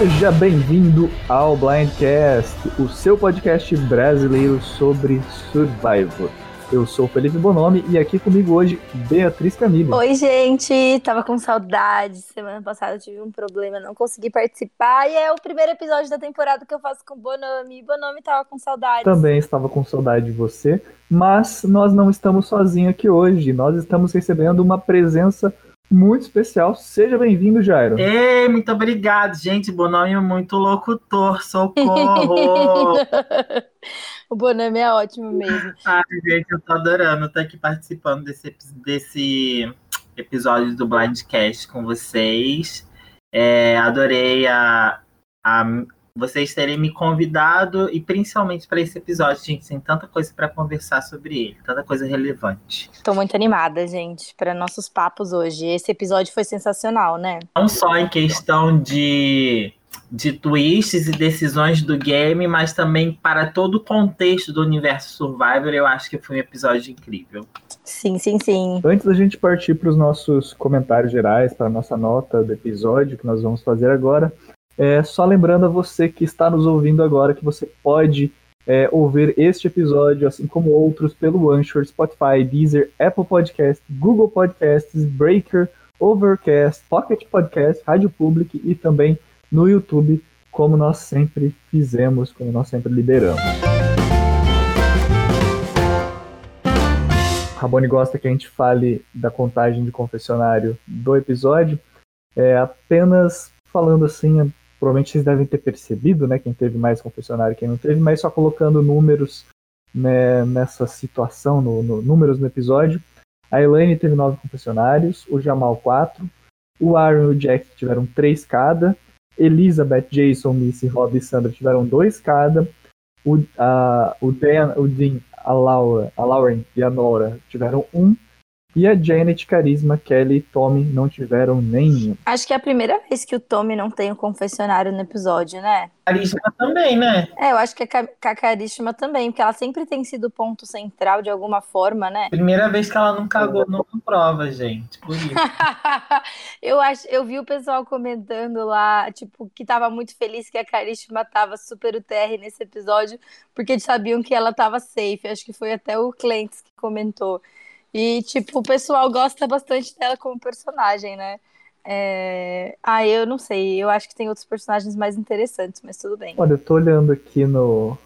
Seja bem-vindo ao Blindcast, o seu podcast brasileiro sobre Survivor. Eu sou Felipe Bonomi e aqui comigo hoje Beatriz Camilo. Oi, gente, tava com saudade. Semana passada eu tive um problema, não consegui participar e é o primeiro episódio da temporada que eu faço com Bonomi. Bonomi tava com saudade. Também estava com saudade de você, mas nós não estamos sozinhos aqui hoje. Nós estamos recebendo uma presença muito especial. Seja bem-vindo, Jairo. Ei, muito obrigado, gente. Bonome é muito locutor, socorro! o Bonami é ótimo mesmo. Ai, gente, eu tô adorando estar aqui participando desse, desse episódio do Blindcast com vocês. É, adorei a, a vocês terem me convidado e principalmente para esse episódio, gente, tem tanta coisa para conversar sobre ele, tanta coisa relevante. Estou muito animada, gente, para nossos papos hoje. Esse episódio foi sensacional, né? Não só em questão de de twists e decisões do game, mas também para todo o contexto do universo Survivor, eu acho que foi um episódio incrível. Sim, sim, sim. Antes da gente partir para os nossos comentários gerais, para a nossa nota do episódio que nós vamos fazer agora, é, só lembrando a você que está nos ouvindo agora que você pode é, ouvir este episódio, assim como outros, pelo Anchor, Spotify, Deezer, Apple Podcasts, Google Podcasts, Breaker, Overcast, Pocket Podcast, Rádio Public e também no YouTube, como nós sempre fizemos, como nós sempre lideramos. Rabone gosta que a gente fale da contagem de confessionário do episódio, é, apenas falando assim, provavelmente vocês devem ter percebido, né, quem teve mais confessionário e quem não teve, mas só colocando números né, nessa situação, no, no, números no episódio. A Elaine teve nove confessionários, o Jamal quatro, o Aaron e o Jack tiveram três cada, Elizabeth, Jason, Missy, Rob e Sandra tiveram dois cada, o, a, o Dan, o Dean, a Laura, a Lauren e a Nora tiveram um, e a Janet, Carisma, Kelly e Tommy não tiveram nenhum. Acho que é a primeira vez que o Tommy não tem um confessionário no episódio, né? Carisma também, né? É, eu acho que a, a Carisma também, porque ela sempre tem sido o ponto central de alguma forma, né? Primeira vez que ela não cagou numa prova, gente. Por isso. eu, acho, eu vi o pessoal comentando lá, tipo, que tava muito feliz que a Carisma tava super UTR nesse episódio, porque eles sabiam que ela tava safe. Acho que foi até o Clentes que comentou. E, tipo, o pessoal gosta bastante dela como personagem, né? É... Ah, eu não sei. Eu acho que tem outros personagens mais interessantes, mas tudo bem. Olha, eu tô olhando aqui no,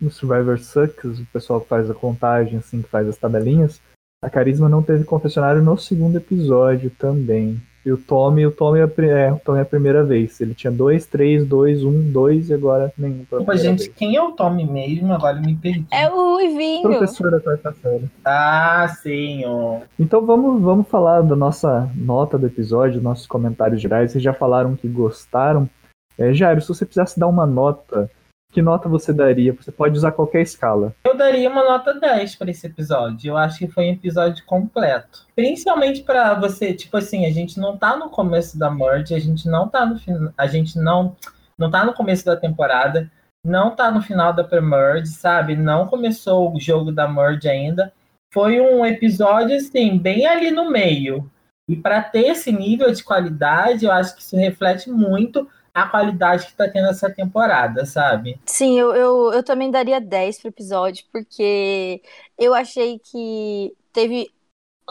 no Survivor Sucks, o pessoal que faz a contagem, assim, que faz as tabelinhas. A Carisma não teve confessionário no segundo episódio também. E o Tommy, o Tommy é, é, o Tommy é a primeira vez. Ele tinha dois, três, dois, um, dois e agora nenhum. Opa, gente, vez. quem é o Tommy mesmo? Agora me perdi. É o Ruivinho. Professor da quarta série. Ah, sim. Ó. Então vamos, vamos falar da nossa nota do episódio, nossos comentários gerais. Vocês já falaram que gostaram. É, Jairo, se você precisasse dar uma nota que nota você daria? Você pode usar qualquer escala. Eu daria uma nota 10 para esse episódio. Eu acho que foi um episódio completo. Principalmente para você, tipo assim, a gente não tá no começo da morte, a gente não tá no final, a gente não não tá no começo da temporada, não tá no final da pre-merge, sabe? Não começou o jogo da merge ainda. Foi um episódio assim, bem ali no meio. E para ter esse nível de qualidade, eu acho que isso reflete muito a qualidade que tá tendo essa temporada, sabe? Sim, eu, eu, eu também daria 10 pro episódio, porque eu achei que teve.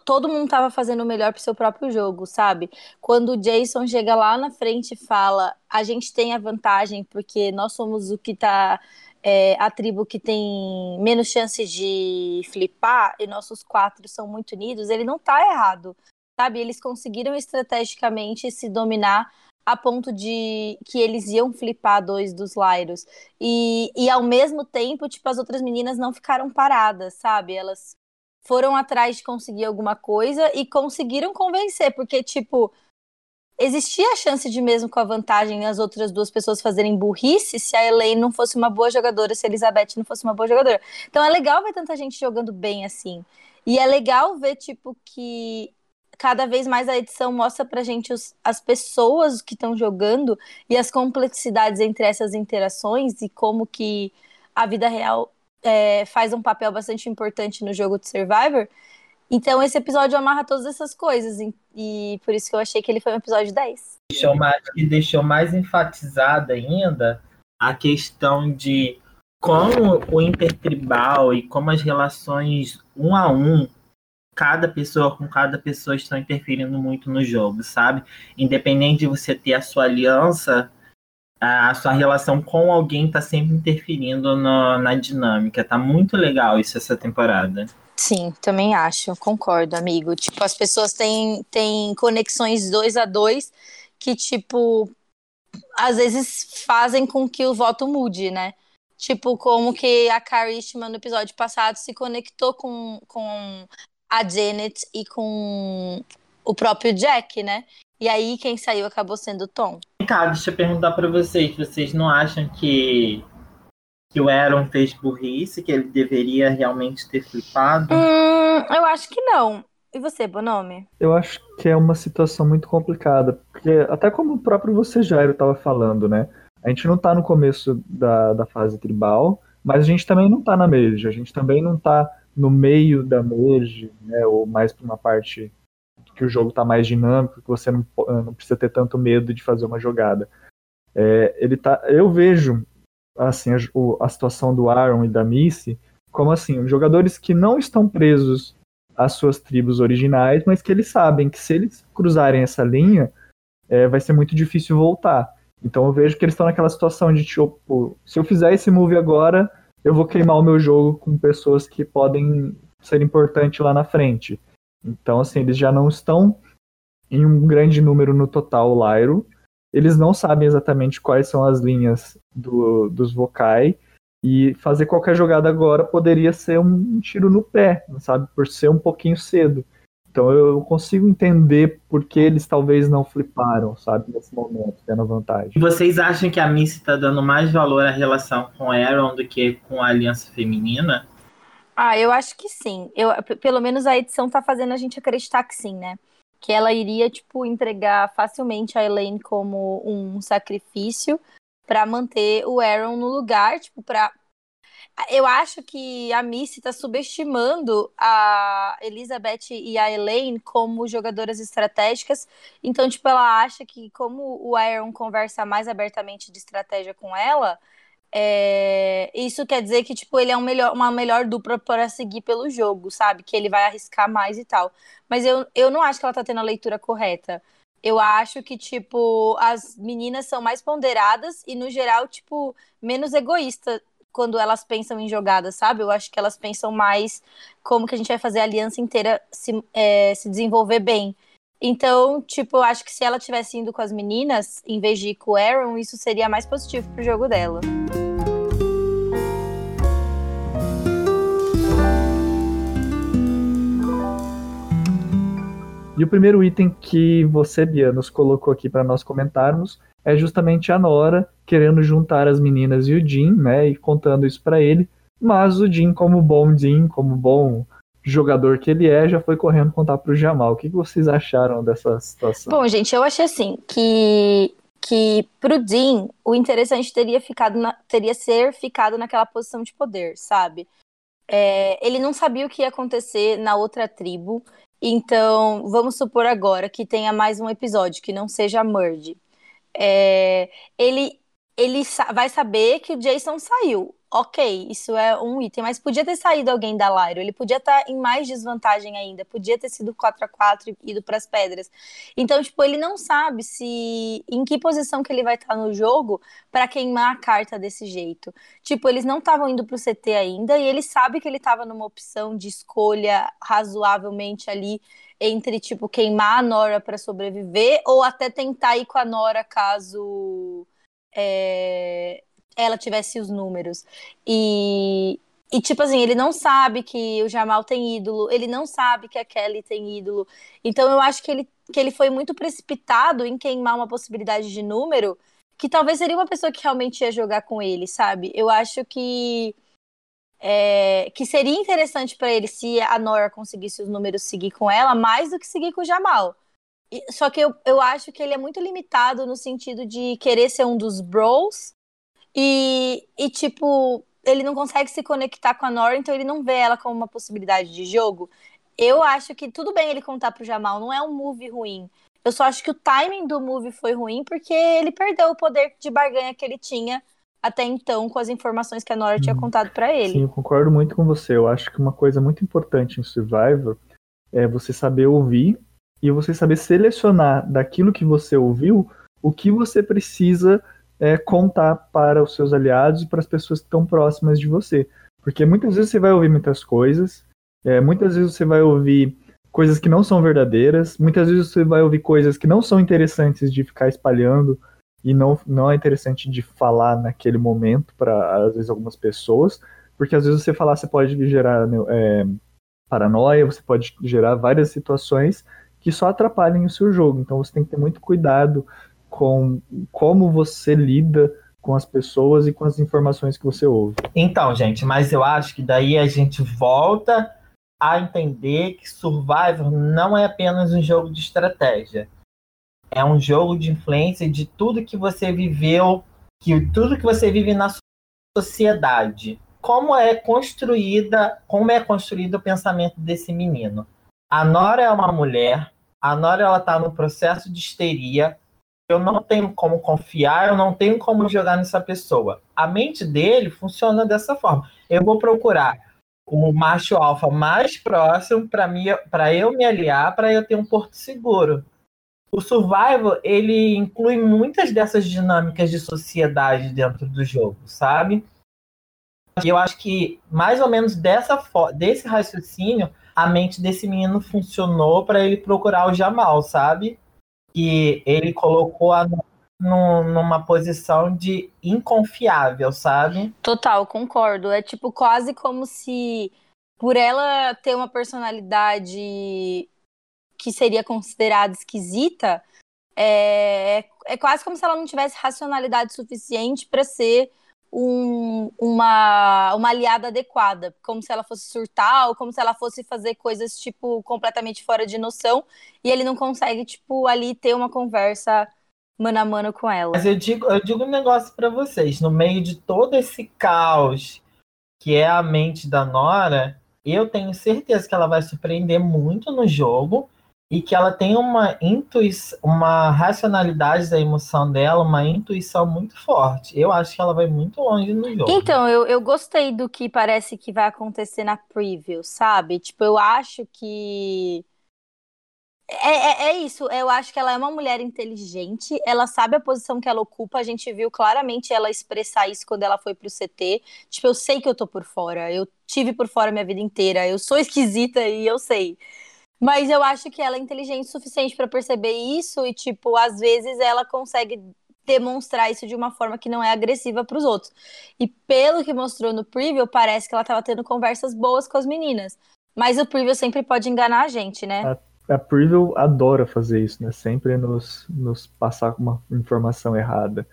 Todo mundo tava fazendo o melhor pro seu próprio jogo, sabe? Quando o Jason chega lá na frente e fala: a gente tem a vantagem porque nós somos o que tá. É, a tribo que tem menos chances de flipar e nossos quatro são muito unidos, ele não tá errado, sabe? Eles conseguiram estrategicamente se dominar a ponto de que eles iam flipar dois dos Lyros. E, e ao mesmo tempo, tipo, as outras meninas não ficaram paradas, sabe? Elas foram atrás de conseguir alguma coisa e conseguiram convencer, porque, tipo, existia a chance de, mesmo com a vantagem, as outras duas pessoas fazerem burrice se a Elaine não fosse uma boa jogadora, se a Elizabeth não fosse uma boa jogadora. Então é legal ver tanta gente jogando bem assim. E é legal ver, tipo, que cada vez mais a edição mostra pra gente os, as pessoas que estão jogando e as complexidades entre essas interações e como que a vida real é, faz um papel bastante importante no jogo de Survivor. Então esse episódio amarra todas essas coisas. E por isso que eu achei que ele foi um episódio 10. Deixou mais, e deixou mais enfatizada ainda a questão de como o intertribal e como as relações um a um, cada pessoa com cada pessoa estão interferindo muito no jogo, sabe? Independente de você ter a sua aliança, a sua relação com alguém tá sempre interferindo no, na dinâmica. Tá muito legal isso essa temporada. Sim, também acho, concordo, amigo. Tipo, as pessoas têm, têm conexões dois a dois que, tipo, às vezes fazem com que o voto mude, né? Tipo, como que a Karishma no episódio passado se conectou com, com a Janet e com o próprio Jack, né? E aí quem saiu acabou sendo o Tom. Cara, deixa eu perguntar para vocês, vocês não acham que que o Aaron fez burrice, que ele deveria realmente ter flipado? Hum, eu acho que não. E você, Bonome? Eu acho que é uma situação muito complicada, porque até como o próprio você, Jairo, estava falando, né? A gente não está no começo da, da fase tribal, mas a gente também não está na Merge, a gente também não está no meio da Merge, né? Ou mais para uma parte que o jogo está mais dinâmico, que você não, não, precisa ter tanto medo de fazer uma jogada. É, ele tá, eu vejo assim a, a situação do Aaron e da Missy como assim, jogadores que não estão presos as suas tribos originais, mas que eles sabem que se eles cruzarem essa linha, é, vai ser muito difícil voltar. Então eu vejo que eles estão naquela situação de tipo, se eu fizer esse move agora, eu vou queimar o meu jogo com pessoas que podem ser importantes lá na frente. Então, assim, eles já não estão em um grande número no total Lyro. Eles não sabem exatamente quais são as linhas do, dos vocais e fazer qualquer jogada agora poderia ser um tiro no pé, sabe? Por ser um pouquinho cedo. Então eu consigo entender por que eles talvez não fliparam, sabe, nesse momento, tendo vantagem. E vocês acham que a Missy está dando mais valor à relação com Aaron do que com a aliança feminina? Ah, eu acho que sim. Eu, pelo menos a edição tá fazendo a gente acreditar que sim, né? Que ela iria, tipo, entregar facilmente a Elaine como um sacrifício para manter o Aaron no lugar, tipo, para eu acho que a Missy está subestimando a Elizabeth e a Elaine como jogadoras estratégicas. Então, tipo, ela acha que como o Aaron conversa mais abertamente de estratégia com ela, é... isso quer dizer que, tipo, ele é um melhor, uma melhor dupla para seguir pelo jogo, sabe? Que ele vai arriscar mais e tal. Mas eu, eu não acho que ela tá tendo a leitura correta. Eu acho que, tipo, as meninas são mais ponderadas e, no geral, tipo, menos egoístas quando elas pensam em jogadas, sabe? Eu acho que elas pensam mais como que a gente vai fazer a aliança inteira se, é, se desenvolver bem. Então, tipo, eu acho que se ela tivesse indo com as meninas, em vez de ir com o Aaron, isso seria mais positivo pro jogo dela. E o primeiro item que você, Bia, nos colocou aqui para nós comentarmos é justamente a Nora querendo juntar as meninas e o Jim, né, e contando isso para ele, mas o Jim, como bom Jim, como bom jogador que ele é, já foi correndo contar pro Jamal. O que vocês acharam dessa situação? Bom, gente, eu achei assim que que pro Dean o interessante teria ficado na, teria ser ficado naquela posição de poder, sabe? É, ele não sabia o que ia acontecer na outra tribo. Então, vamos supor agora que tenha mais um episódio que não seja a. É, ele ele vai saber que o Jason saiu. Ok, isso é um item, mas podia ter saído alguém da Lyro, ele podia estar tá em mais desvantagem ainda, podia ter sido 4 a 4 e ido para as pedras. Então, tipo, ele não sabe se em que posição que ele vai estar tá no jogo para queimar a carta desse jeito. Tipo, eles não estavam indo para o CT ainda e ele sabe que ele estava numa opção de escolha razoavelmente ali entre tipo queimar a Nora para sobreviver ou até tentar ir com a Nora caso é, ela tivesse os números. E, e, tipo assim, ele não sabe que o Jamal tem ídolo, ele não sabe que a Kelly tem ídolo. Então eu acho que ele, que ele foi muito precipitado em queimar uma possibilidade de número que talvez seria uma pessoa que realmente ia jogar com ele, sabe? Eu acho que. É, que seria interessante para ele se a Nora conseguisse os números seguir com ela, mais do que seguir com o Jamal. Só que eu, eu acho que ele é muito limitado no sentido de querer ser um dos bros e, e tipo, ele não consegue se conectar com a Nora, então ele não vê ela como uma possibilidade de jogo. eu acho que tudo bem ele contar pro Jamal, não é um move ruim. Eu só acho que o timing do move foi ruim porque ele perdeu o poder de barganha que ele tinha até então com as informações que a Nora tinha hum. contado para ele. Sim, eu concordo muito com você. Eu acho que uma coisa muito importante em Survivor é você saber ouvir e você saber selecionar daquilo que você ouviu o que você precisa é, contar para os seus aliados e para as pessoas que estão próximas de você. Porque muitas vezes você vai ouvir muitas coisas, é, muitas vezes você vai ouvir coisas que não são verdadeiras, muitas vezes você vai ouvir coisas que não são interessantes de ficar espalhando e não, não é interessante de falar naquele momento para, às vezes, algumas pessoas, porque às vezes você falar, você pode gerar é, paranoia, você pode gerar várias situações que só atrapalhem o seu jogo. Então você tem que ter muito cuidado com como você lida com as pessoas e com as informações que você ouve. Então, gente, mas eu acho que daí a gente volta a entender que Survivor não é apenas um jogo de estratégia. É um jogo de influência de tudo que você viveu, que tudo que você vive na sociedade. Como é construída, como é construído o pensamento desse menino? A Nora é uma mulher, a Nora ela tá no processo de histeria, eu não tenho como confiar, eu não tenho como jogar nessa pessoa. A mente dele funciona dessa forma. Eu vou procurar o macho alfa mais próximo para eu me aliar, para eu ter um porto seguro. O survival ele inclui muitas dessas dinâmicas de sociedade dentro do jogo, sabe? E eu acho que mais ou menos dessa desse raciocínio a mente desse menino funcionou para ele procurar o Jamal, sabe? que ele colocou a no, numa posição de inconfiável, sabe? Total, concordo. É tipo quase como se por ela ter uma personalidade que seria considerada esquisita, é, é quase como se ela não tivesse racionalidade suficiente para ser um, uma, uma aliada adequada, como se ela fosse surtar ou como se ela fosse fazer coisas, tipo, completamente fora de noção, e ele não consegue, tipo, ali ter uma conversa mano a mano com ela. Mas eu digo, eu digo um negócio para vocês, no meio de todo esse caos que é a mente da Nora, eu tenho certeza que ela vai surpreender muito no jogo e que ela tem uma intuição, uma racionalidade da emoção dela, uma intuição muito forte. Eu acho que ela vai muito longe no jogo. Então, eu, eu gostei do que parece que vai acontecer na preview, sabe? Tipo, eu acho que. É, é, é, isso, eu acho que ela é uma mulher inteligente, ela sabe a posição que ela ocupa, a gente viu claramente ela expressar isso quando ela foi pro CT. Tipo, eu sei que eu tô por fora, eu tive por fora minha vida inteira, eu sou esquisita e eu sei. Mas eu acho que ela é inteligente o suficiente para perceber isso e, tipo, às vezes ela consegue demonstrar isso de uma forma que não é agressiva para os outros. E pelo que mostrou no preview, parece que ela estava tendo conversas boas com as meninas. Mas o preview sempre pode enganar a gente, né? A, a preview adora fazer isso, né? Sempre nos, nos passar uma informação errada.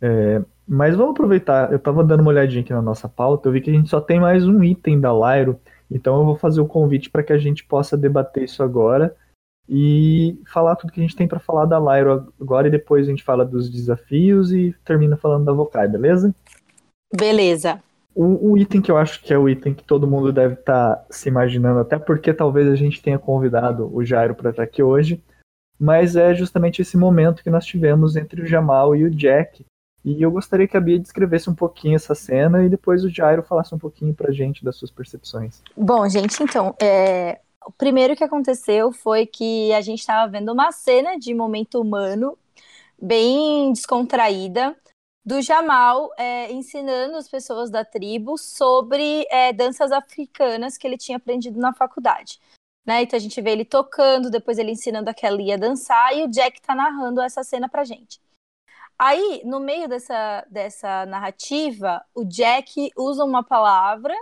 É, mas vamos aproveitar, eu estava dando uma olhadinha aqui na nossa pauta, eu vi que a gente só tem mais um item da Lyro, então eu vou fazer o convite para que a gente possa debater isso agora e falar tudo que a gente tem para falar da Lyro agora e depois a gente fala dos desafios e termina falando da Vocai, beleza? Beleza. O, o, item que eu acho que é o item que todo mundo deve estar tá se imaginando, até porque talvez a gente tenha convidado o Jairo para estar aqui hoje, mas é justamente esse momento que nós tivemos entre o Jamal e o Jack, e eu gostaria que a Bia descrevesse um pouquinho essa cena e depois o Jairo falasse um pouquinho pra gente das suas percepções. Bom, gente, então, é... o primeiro que aconteceu foi que a gente estava vendo uma cena de momento humano bem descontraída do Jamal é, ensinando as pessoas da tribo sobre é, danças africanas que ele tinha aprendido na faculdade. Né? Então a gente vê ele tocando, depois ele ensinando a Kelly a dançar e o Jack tá narrando essa cena pra gente. Aí, no meio dessa, dessa narrativa, o Jack usa uma palavra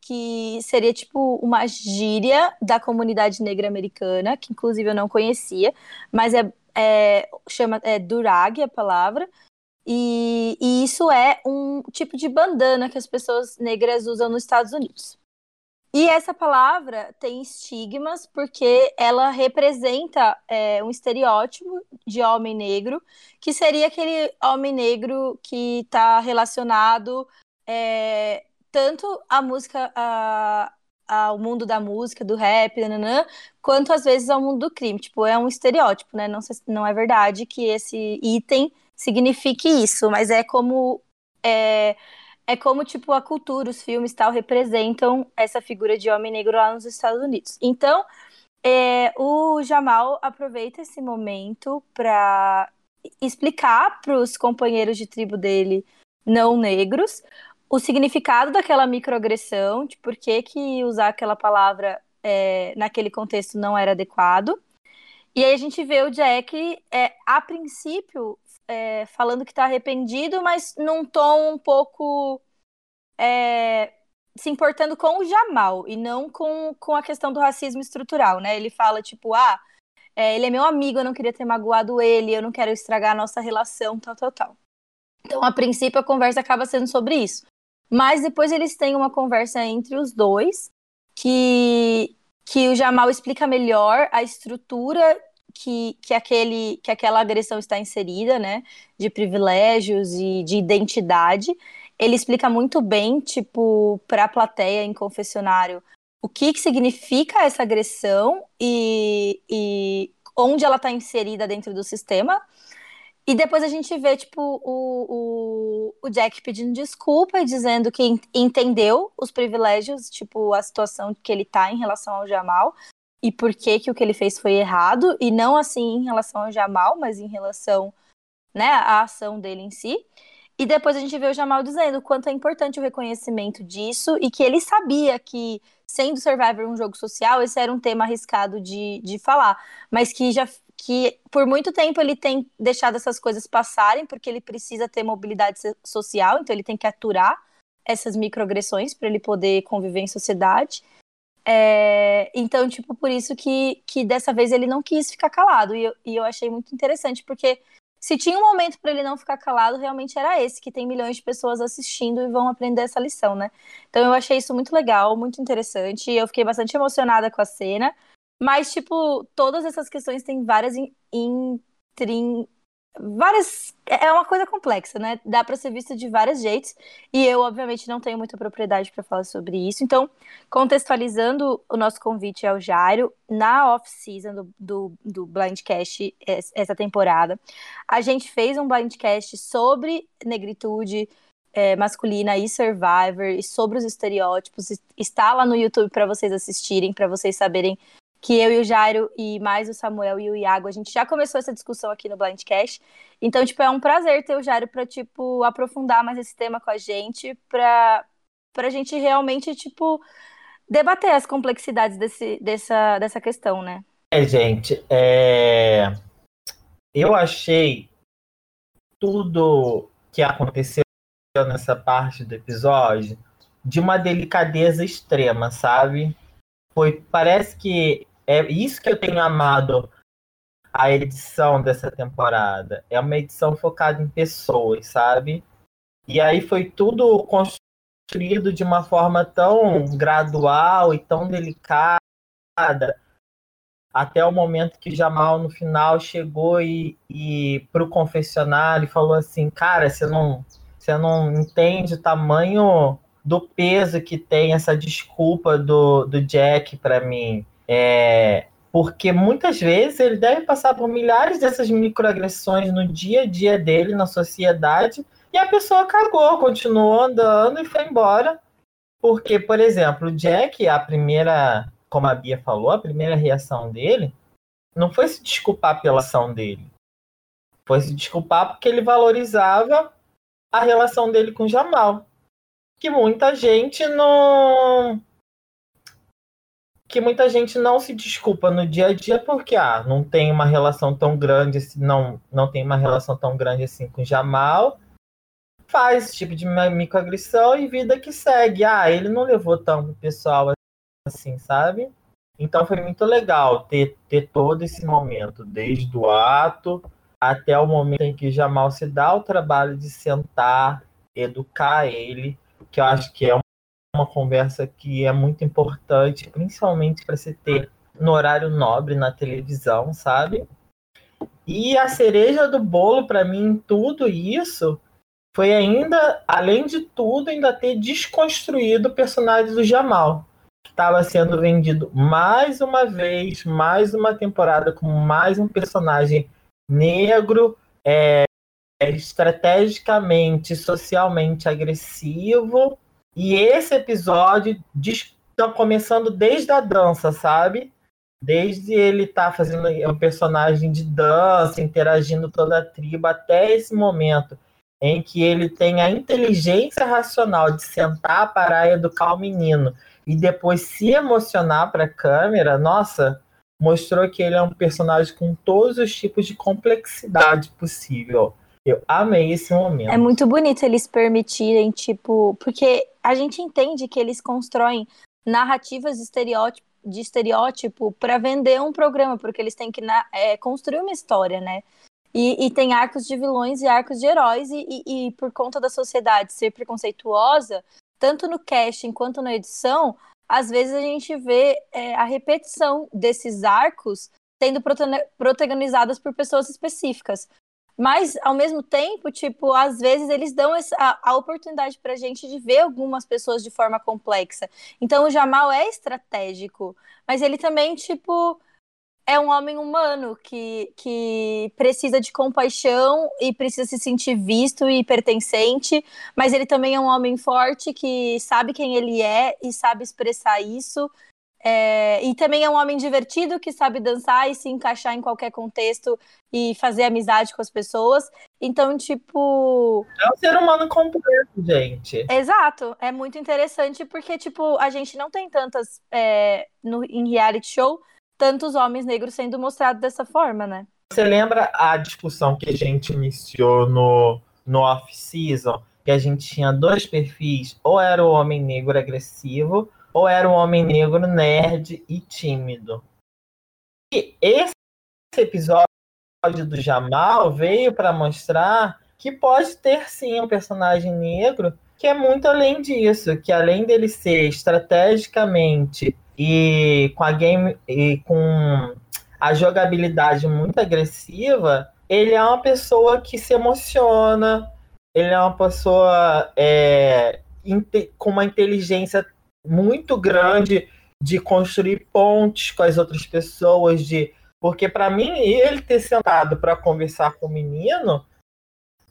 que seria tipo uma gíria da comunidade negra americana, que inclusive eu não conhecia, mas é, é chama é durag a palavra. E, e isso é um tipo de bandana que as pessoas negras usam nos Estados Unidos. E essa palavra tem estigmas porque ela representa é, um estereótipo de homem negro, que seria aquele homem negro que está relacionado é, tanto à música, à, ao mundo da música, do rap, nananã, quanto às vezes ao mundo do crime. Tipo, é um estereótipo, né? Não, não é verdade que esse item signifique isso, mas é como é, é como tipo a cultura, os filmes tal representam essa figura de homem negro lá nos Estados Unidos. Então, é, o Jamal aproveita esse momento para explicar para os companheiros de tribo dele não negros o significado daquela microagressão, de por que, que usar aquela palavra é, naquele contexto não era adequado. E aí a gente vê o Jack, é, a princípio, é, falando que está arrependido, mas num tom um pouco é, se importando com o Jamal e não com, com a questão do racismo estrutural, né? Ele fala, tipo, ah, é, ele é meu amigo, eu não queria ter magoado ele, eu não quero estragar a nossa relação, tal, tal, tal. Então, a princípio, a conversa acaba sendo sobre isso. Mas depois eles têm uma conversa entre os dois, que, que o Jamal explica melhor a estrutura que, que, aquele, que aquela agressão está inserida, né? De privilégios e de identidade. Ele explica muito bem, tipo, para a plateia em confessionário, o que, que significa essa agressão e, e onde ela está inserida dentro do sistema. E depois a gente vê, tipo, o, o, o Jack pedindo desculpa e dizendo que entendeu os privilégios, tipo, a situação que ele tá em relação ao Jamal e por que que o que ele fez foi errado, e não assim em relação ao Jamal, mas em relação, né, à ação dele em si. E depois a gente vê o Jamal dizendo o quanto é importante o reconhecimento disso e que ele sabia que, sendo Survivor um jogo social, esse era um tema arriscado de, de falar, mas que já que por muito tempo ele tem deixado essas coisas passarem, porque ele precisa ter mobilidade social, então ele tem que aturar essas microagressões para ele poder conviver em sociedade. É, então, tipo, por isso que, que dessa vez ele não quis ficar calado. E eu, e eu achei muito interessante, porque se tinha um momento para ele não ficar calado, realmente era esse, que tem milhões de pessoas assistindo e vão aprender essa lição, né? Então eu achei isso muito legal, muito interessante. E eu fiquei bastante emocionada com a cena. Mas, tipo, todas essas questões têm várias intrin... várias é uma coisa complexa, né? Dá para ser vista de vários jeitos e eu obviamente não tenho muita propriedade para falar sobre isso. Então, contextualizando o nosso convite ao Jairo na off-season do, do, do Blindcast essa temporada, a gente fez um Blindcast sobre negritude é, masculina e Survivor e sobre os estereótipos. Está lá no YouTube para vocês assistirem, para vocês saberem que eu e o Jairo e mais o Samuel e o Iago, a gente já começou essa discussão aqui no Blindcast. Então, tipo, é um prazer ter o Jairo para tipo aprofundar mais esse tema com a gente, para a gente realmente tipo debater as complexidades desse, dessa, dessa questão, né? É, gente, é... eu achei tudo que aconteceu nessa parte do episódio de uma delicadeza extrema, sabe? Foi, parece que é isso que eu tenho amado a edição dessa temporada. É uma edição focada em pessoas, sabe? E aí foi tudo construído de uma forma tão gradual e tão delicada até o momento que Jamal no final chegou e, e para o confessionário e falou assim, cara, você não, você não entende o tamanho do peso que tem essa desculpa do, do Jack para mim. É, porque muitas vezes ele deve passar por milhares dessas microagressões no dia a dia dele, na sociedade, e a pessoa cagou, continuou andando e foi embora. Porque, por exemplo, o Jack, a primeira, como a Bia falou, a primeira reação dele não foi se desculpar pela ação dele. Foi se desculpar porque ele valorizava a relação dele com Jamal. Que muita gente não que muita gente não se desculpa no dia a dia porque ah, não tem uma relação tão grande assim, não, não tem uma relação tão grande assim com Jamal. Faz esse tipo de microagressão e vida que segue. Ah, ele não levou tão pessoal assim, sabe? Então foi muito legal ter, ter todo esse momento, desde o ato até o momento em que Jamal se dá o trabalho de sentar, educar ele, que eu acho que é uma conversa que é muito importante, principalmente para se ter no horário nobre na televisão, sabe? E a cereja do bolo para mim tudo isso foi ainda, além de tudo, ainda ter desconstruído o personagem do Jamal. estava sendo vendido mais uma vez, mais uma temporada com mais um personagem negro, é, estrategicamente, socialmente agressivo. E esse episódio está começando desde a dança, sabe? Desde ele tá fazendo um personagem de dança, interagindo toda a tribo, até esse momento em que ele tem a inteligência racional de sentar para educar o menino e depois se emocionar para a câmera, nossa, mostrou que ele é um personagem com todos os tipos de complexidade possível. Eu amei esse momento. É muito bonito eles permitirem, tipo, porque a gente entende que eles constroem narrativas de estereótipo, de estereótipo para vender um programa, porque eles têm que é, construir uma história, né? E, e, tem arcos de vilões e arcos de heróis, e, e, e, por conta da sociedade ser preconceituosa, tanto no casting quanto na edição, às vezes a gente vê é, a repetição desses arcos sendo protagonizadas por pessoas específicas. Mas, ao mesmo tempo, tipo, às vezes eles dão essa, a, a oportunidade pra gente de ver algumas pessoas de forma complexa. Então, o Jamal é estratégico, mas ele também, tipo, é um homem humano que, que precisa de compaixão e precisa se sentir visto e pertencente, mas ele também é um homem forte que sabe quem ele é e sabe expressar isso é, e também é um homem divertido que sabe dançar e se encaixar em qualquer contexto e fazer amizade com as pessoas. Então, tipo. É um ser humano completo, gente. Exato. É muito interessante porque, tipo, a gente não tem tantas. É, no, em reality show, tantos homens negros sendo mostrados dessa forma, né? Você lembra a discussão que a gente iniciou no, no off-season? Que a gente tinha dois perfis, ou era o homem negro agressivo, ou era um homem negro nerd e tímido. E esse episódio do Jamal veio para mostrar que pode ter sim um personagem negro que é muito além disso, que além dele ser estrategicamente e com a game e com a jogabilidade muito agressiva, ele é uma pessoa que se emociona, ele é uma pessoa é, com uma inteligência muito grande de construir pontes com as outras pessoas, de porque para mim ele ter sentado para conversar com o menino,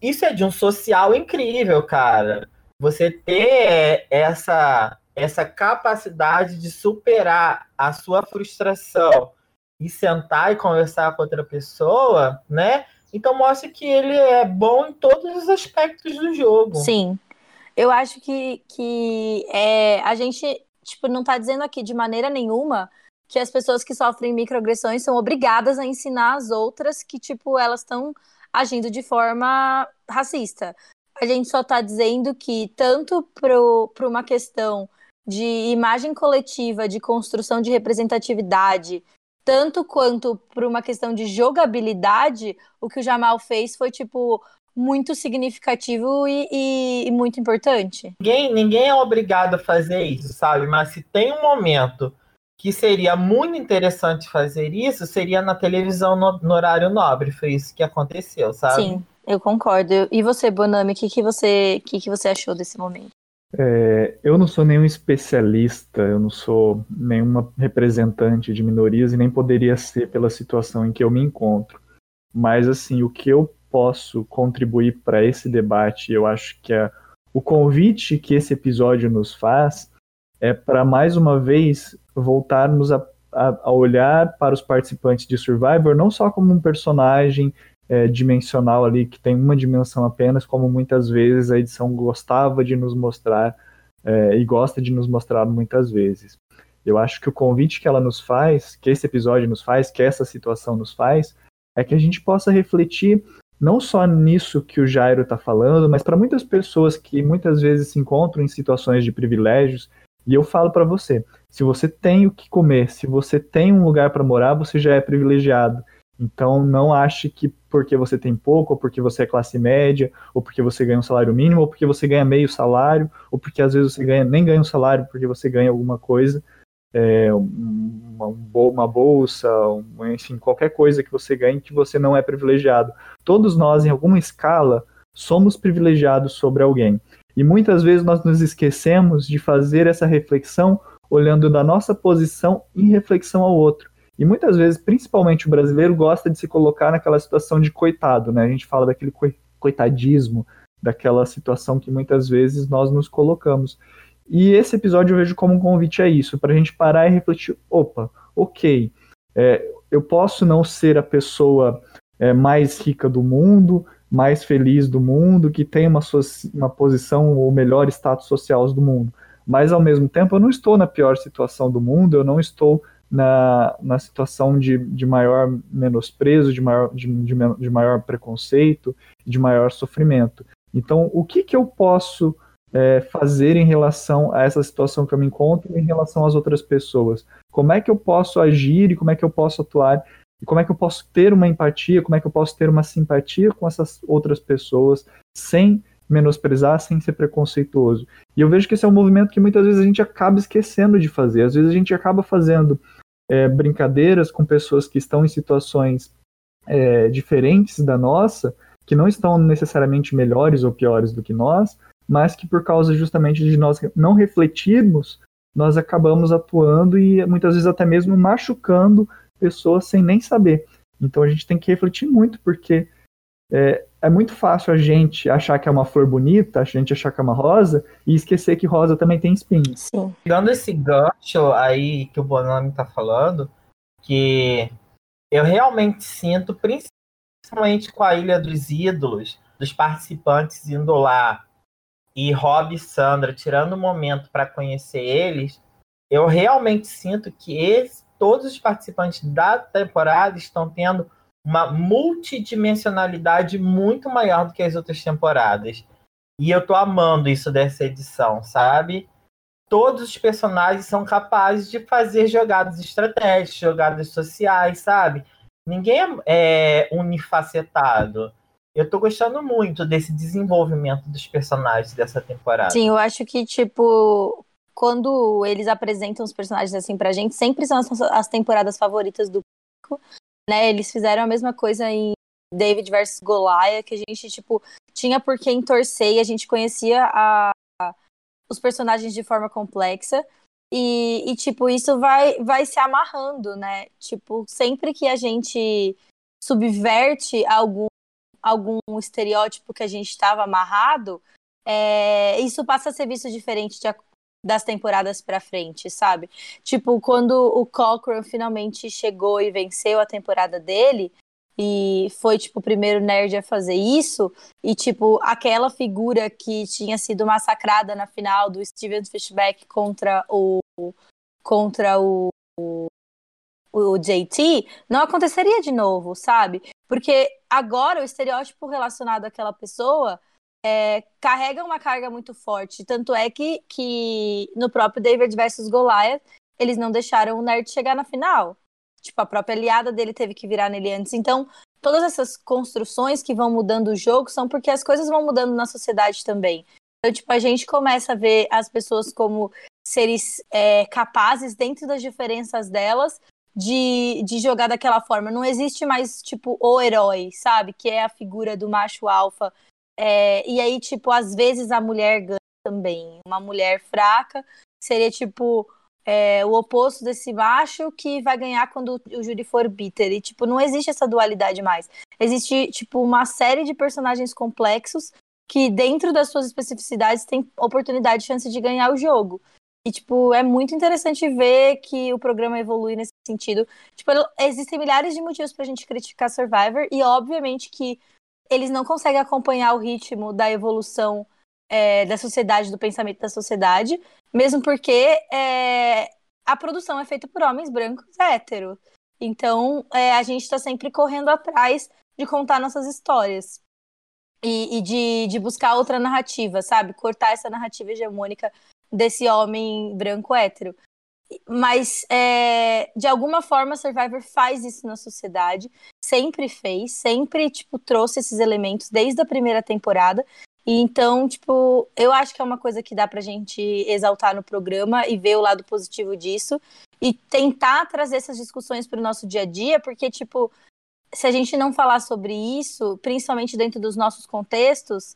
isso é de um social incrível, cara. Você ter essa essa capacidade de superar a sua frustração e sentar e conversar com outra pessoa, né? Então mostra que ele é bom em todos os aspectos do jogo. Sim. Eu acho que, que é, a gente tipo, não está dizendo aqui de maneira nenhuma que as pessoas que sofrem microagressões são obrigadas a ensinar as outras que, tipo, elas estão agindo de forma racista. A gente só está dizendo que, tanto para uma questão de imagem coletiva, de construção de representatividade, tanto quanto para uma questão de jogabilidade, o que o Jamal fez foi, tipo, muito significativo e, e, e, muito importante. Ninguém, ninguém é obrigado a fazer isso, sabe? Mas se tem um momento que seria muito interessante fazer isso, seria na televisão no, no horário nobre. Foi isso que aconteceu, sabe? Sim, eu concordo. E você, Bonami, o que, que, você, que, que você achou desse momento? É, eu não sou nenhum especialista, eu não sou nenhuma representante de minorias e nem poderia ser pela situação em que eu me encontro. Mas, assim, o que eu posso contribuir para esse debate, eu acho que é o convite que esse episódio nos faz é para mais uma vez voltarmos a, a, a, olhar para os participantes de Survivor não só como um personagem é, dimensional ali que tem uma dimensão apenas, como muitas vezes a edição gostava de nos mostrar é, e gosta de nos mostrar muitas vezes. Eu acho que o convite que ela nos faz, que esse episódio nos faz, que essa situação nos faz, é que a gente possa refletir não só nisso que o Jairo está falando, mas para muitas pessoas que muitas vezes se encontram em situações de privilégios. E eu falo para você: se você tem o que comer, se você tem um lugar para morar, você já é privilegiado. Então não ache que porque você tem pouco, ou porque você é classe média, ou porque você ganha um salário mínimo, ou porque você ganha meio salário, ou porque às vezes você ganha, nem ganha um salário porque você ganha alguma coisa, é, uma, uma, bolsa, enfim, qualquer coisa que você ganhe que você não é privilegiado. Todos nós, em alguma escala, somos privilegiados sobre alguém. E muitas vezes nós nos esquecemos de fazer essa reflexão olhando da nossa posição em reflexão ao outro. E muitas vezes, principalmente o brasileiro, gosta de se colocar naquela situação de coitado, né? A gente fala daquele coitadismo, daquela situação que muitas vezes nós nos colocamos. E esse episódio eu vejo como um convite a isso, para a gente parar e refletir: opa, ok, é, eu posso não ser a pessoa é, mais rica do mundo, mais feliz do mundo, que tem uma, uma posição ou melhor status social do mundo, mas ao mesmo tempo eu não estou na pior situação do mundo, eu não estou na, na situação de, de maior menosprezo, de maior, de, de, de maior preconceito, de maior sofrimento. Então, o que, que eu posso é, fazer em relação a essa situação que eu me encontro em relação às outras pessoas? Como é que eu posso agir e como é que eu posso atuar? E como é que eu posso ter uma empatia? Como é que eu posso ter uma simpatia com essas outras pessoas sem menosprezar, sem ser preconceituoso? E eu vejo que esse é um movimento que muitas vezes a gente acaba esquecendo de fazer. Às vezes a gente acaba fazendo é, brincadeiras com pessoas que estão em situações é, diferentes da nossa, que não estão necessariamente melhores ou piores do que nós, mas que por causa justamente de nós não refletirmos, nós acabamos atuando e muitas vezes até mesmo machucando pessoas sem nem saber. Então a gente tem que refletir muito, porque é, é, muito fácil a gente achar que é uma flor bonita, a gente achar que é uma rosa, e esquecer que rosa também tem espinhos. Sim. Pegando esse gancho aí que o Bonami tá falando, que eu realmente sinto, principalmente com a Ilha dos Ídolos, dos participantes indo lá e Rob e Sandra tirando um momento para conhecer eles, eu realmente sinto que esse, todos os participantes da temporada estão tendo uma multidimensionalidade muito maior do que as outras temporadas. E eu tô amando isso dessa edição, sabe? Todos os personagens são capazes de fazer jogadas estratégicas, jogadas sociais, sabe? Ninguém é, é unifacetado eu tô gostando muito desse desenvolvimento dos personagens dessa temporada. Sim, eu acho que, tipo, quando eles apresentam os personagens assim pra gente, sempre são as, as temporadas favoritas do público, né? Eles fizeram a mesma coisa em David versus Goliath, que a gente, tipo, tinha por quem torcer e a gente conhecia a, a, os personagens de forma complexa. E, e, tipo, isso vai, vai se amarrando, né? Tipo, sempre que a gente subverte algum algum estereótipo que a gente estava amarrado, é, isso passa a ser visto diferente de, das temporadas para frente, sabe? Tipo, quando o Cochrane finalmente chegou e venceu a temporada dele, e foi, tipo, o primeiro nerd a fazer isso, e, tipo, aquela figura que tinha sido massacrada na final do Steven Fishback contra o contra o, o, o JT, não aconteceria de novo, sabe? Porque agora o estereótipo relacionado àquela pessoa é, carrega uma carga muito forte. Tanto é que, que no próprio David versus Goliath, eles não deixaram o nerd chegar na final. Tipo, a própria aliada dele teve que virar nele antes. Então, todas essas construções que vão mudando o jogo são porque as coisas vão mudando na sociedade também. Então, tipo, a gente começa a ver as pessoas como seres é, capazes, dentro das diferenças delas, de, de jogar daquela forma. Não existe mais, tipo, o herói, sabe? Que é a figura do macho alfa. É, e aí, tipo, às vezes a mulher ganha também. Uma mulher fraca seria, tipo, é, o oposto desse macho que vai ganhar quando o júri for bitter. E, tipo, não existe essa dualidade mais. Existe, tipo, uma série de personagens complexos que, dentro das suas especificidades, tem oportunidade e chance de ganhar o jogo. E, tipo, é muito interessante ver que o programa evolui nesse sentido. Tipo, existem milhares de motivos pra gente criticar Survivor, e obviamente que eles não conseguem acompanhar o ritmo da evolução é, da sociedade, do pensamento da sociedade, mesmo porque é, a produção é feita por homens brancos héteros. Então, é, a gente está sempre correndo atrás de contar nossas histórias. E, e de, de buscar outra narrativa, sabe? Cortar essa narrativa hegemônica desse homem branco hétero. Mas, é, de alguma forma, Survivor faz isso na sociedade. Sempre fez, sempre, tipo, trouxe esses elementos desde a primeira temporada. E então, tipo, eu acho que é uma coisa que dá pra gente exaltar no programa e ver o lado positivo disso. E tentar trazer essas discussões para o nosso dia a dia, porque, tipo, se a gente não falar sobre isso, principalmente dentro dos nossos contextos,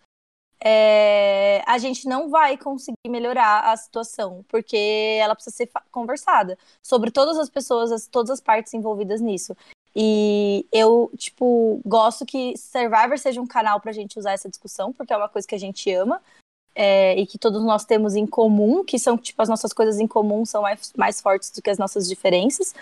é, a gente não vai conseguir melhorar a situação, porque ela precisa ser conversada sobre todas as pessoas, as, todas as partes envolvidas nisso. E eu, tipo, gosto que Survivor seja um canal pra gente usar essa discussão, porque é uma coisa que a gente ama. É, e que todos nós temos em comum, que são, tipo, as nossas coisas em comum são mais, mais fortes do que as nossas diferenças.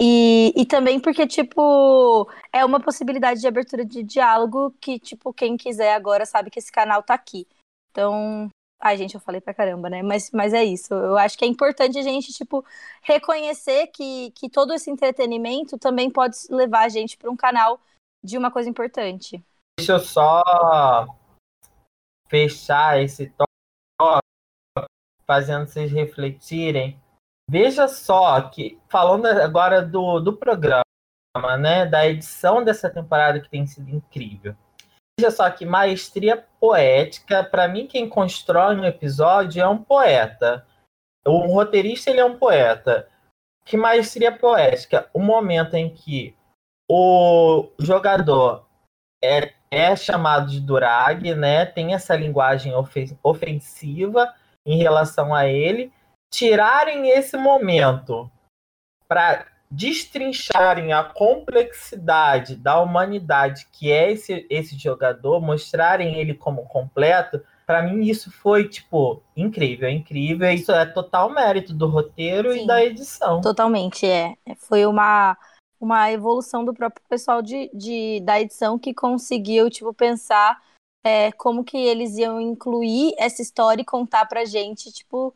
E, e também porque, tipo, é uma possibilidade de abertura de diálogo que, tipo, quem quiser agora sabe que esse canal tá aqui. Então, Ai, gente, eu falei pra caramba, né? Mas, mas é isso. Eu acho que é importante a gente, tipo, reconhecer que, que todo esse entretenimento também pode levar a gente para um canal de uma coisa importante. Deixa eu só fechar esse tópico, fazendo vocês refletirem. Veja só que, falando agora do, do programa, né? Da edição dessa temporada que tem sido incrível. Veja só que maestria poética, para mim, quem constrói um episódio é um poeta. Um roteirista ele é um poeta. Que maestria poética? O momento em que o jogador é, é chamado de durag, né? Tem essa linguagem ofensiva em relação a ele. Tirarem esse momento para destrincharem a complexidade da humanidade que é esse, esse jogador, mostrarem ele como completo, para mim isso foi, tipo, incrível, incrível. Isso é total mérito do roteiro Sim, e da edição. Totalmente, é. Foi uma, uma evolução do próprio pessoal de, de, da edição que conseguiu, tipo, pensar é, como que eles iam incluir essa história e contar pra gente, tipo,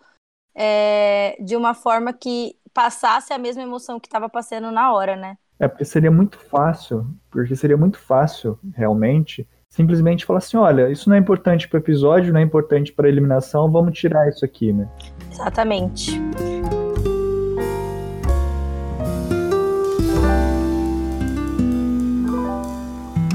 é, de uma forma que passasse a mesma emoção que estava passando na hora, né? É, porque seria muito fácil, porque seria muito fácil, realmente, simplesmente falar assim, olha, isso não é importante para o episódio, não é importante para a eliminação, vamos tirar isso aqui, né? Exatamente.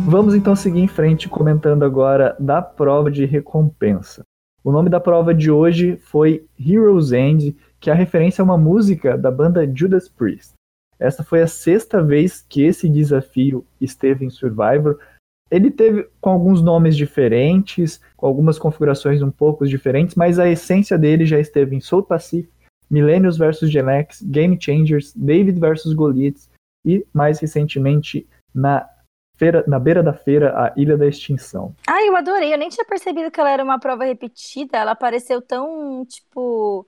Vamos então seguir em frente comentando agora da prova de recompensa. O nome da prova de hoje foi Heroes End, que é a referência a uma música da banda Judas Priest. Essa foi a sexta vez que esse desafio esteve em Survivor. Ele teve com alguns nomes diferentes, com algumas configurações um pouco diferentes, mas a essência dele já esteve em Soul Pacific, Millennials vs Gen X, Game Changers, David vs Goliath e mais recentemente na feira, na beira da feira, a Ilha da Extinção. Ai, eu adorei. Eu nem tinha percebido que ela era uma prova repetida. Ela pareceu tão, tipo,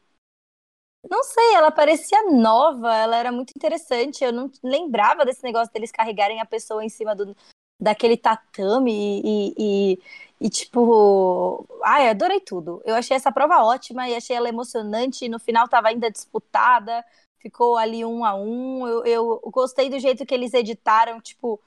não sei, ela parecia nova, ela era muito interessante. Eu não lembrava desse negócio deles carregarem a pessoa em cima do, daquele tatame e, e, e, tipo. Ai, adorei tudo. Eu achei essa prova ótima e achei ela emocionante. No final tava ainda disputada, ficou ali um a um. Eu, eu gostei do jeito que eles editaram, tipo,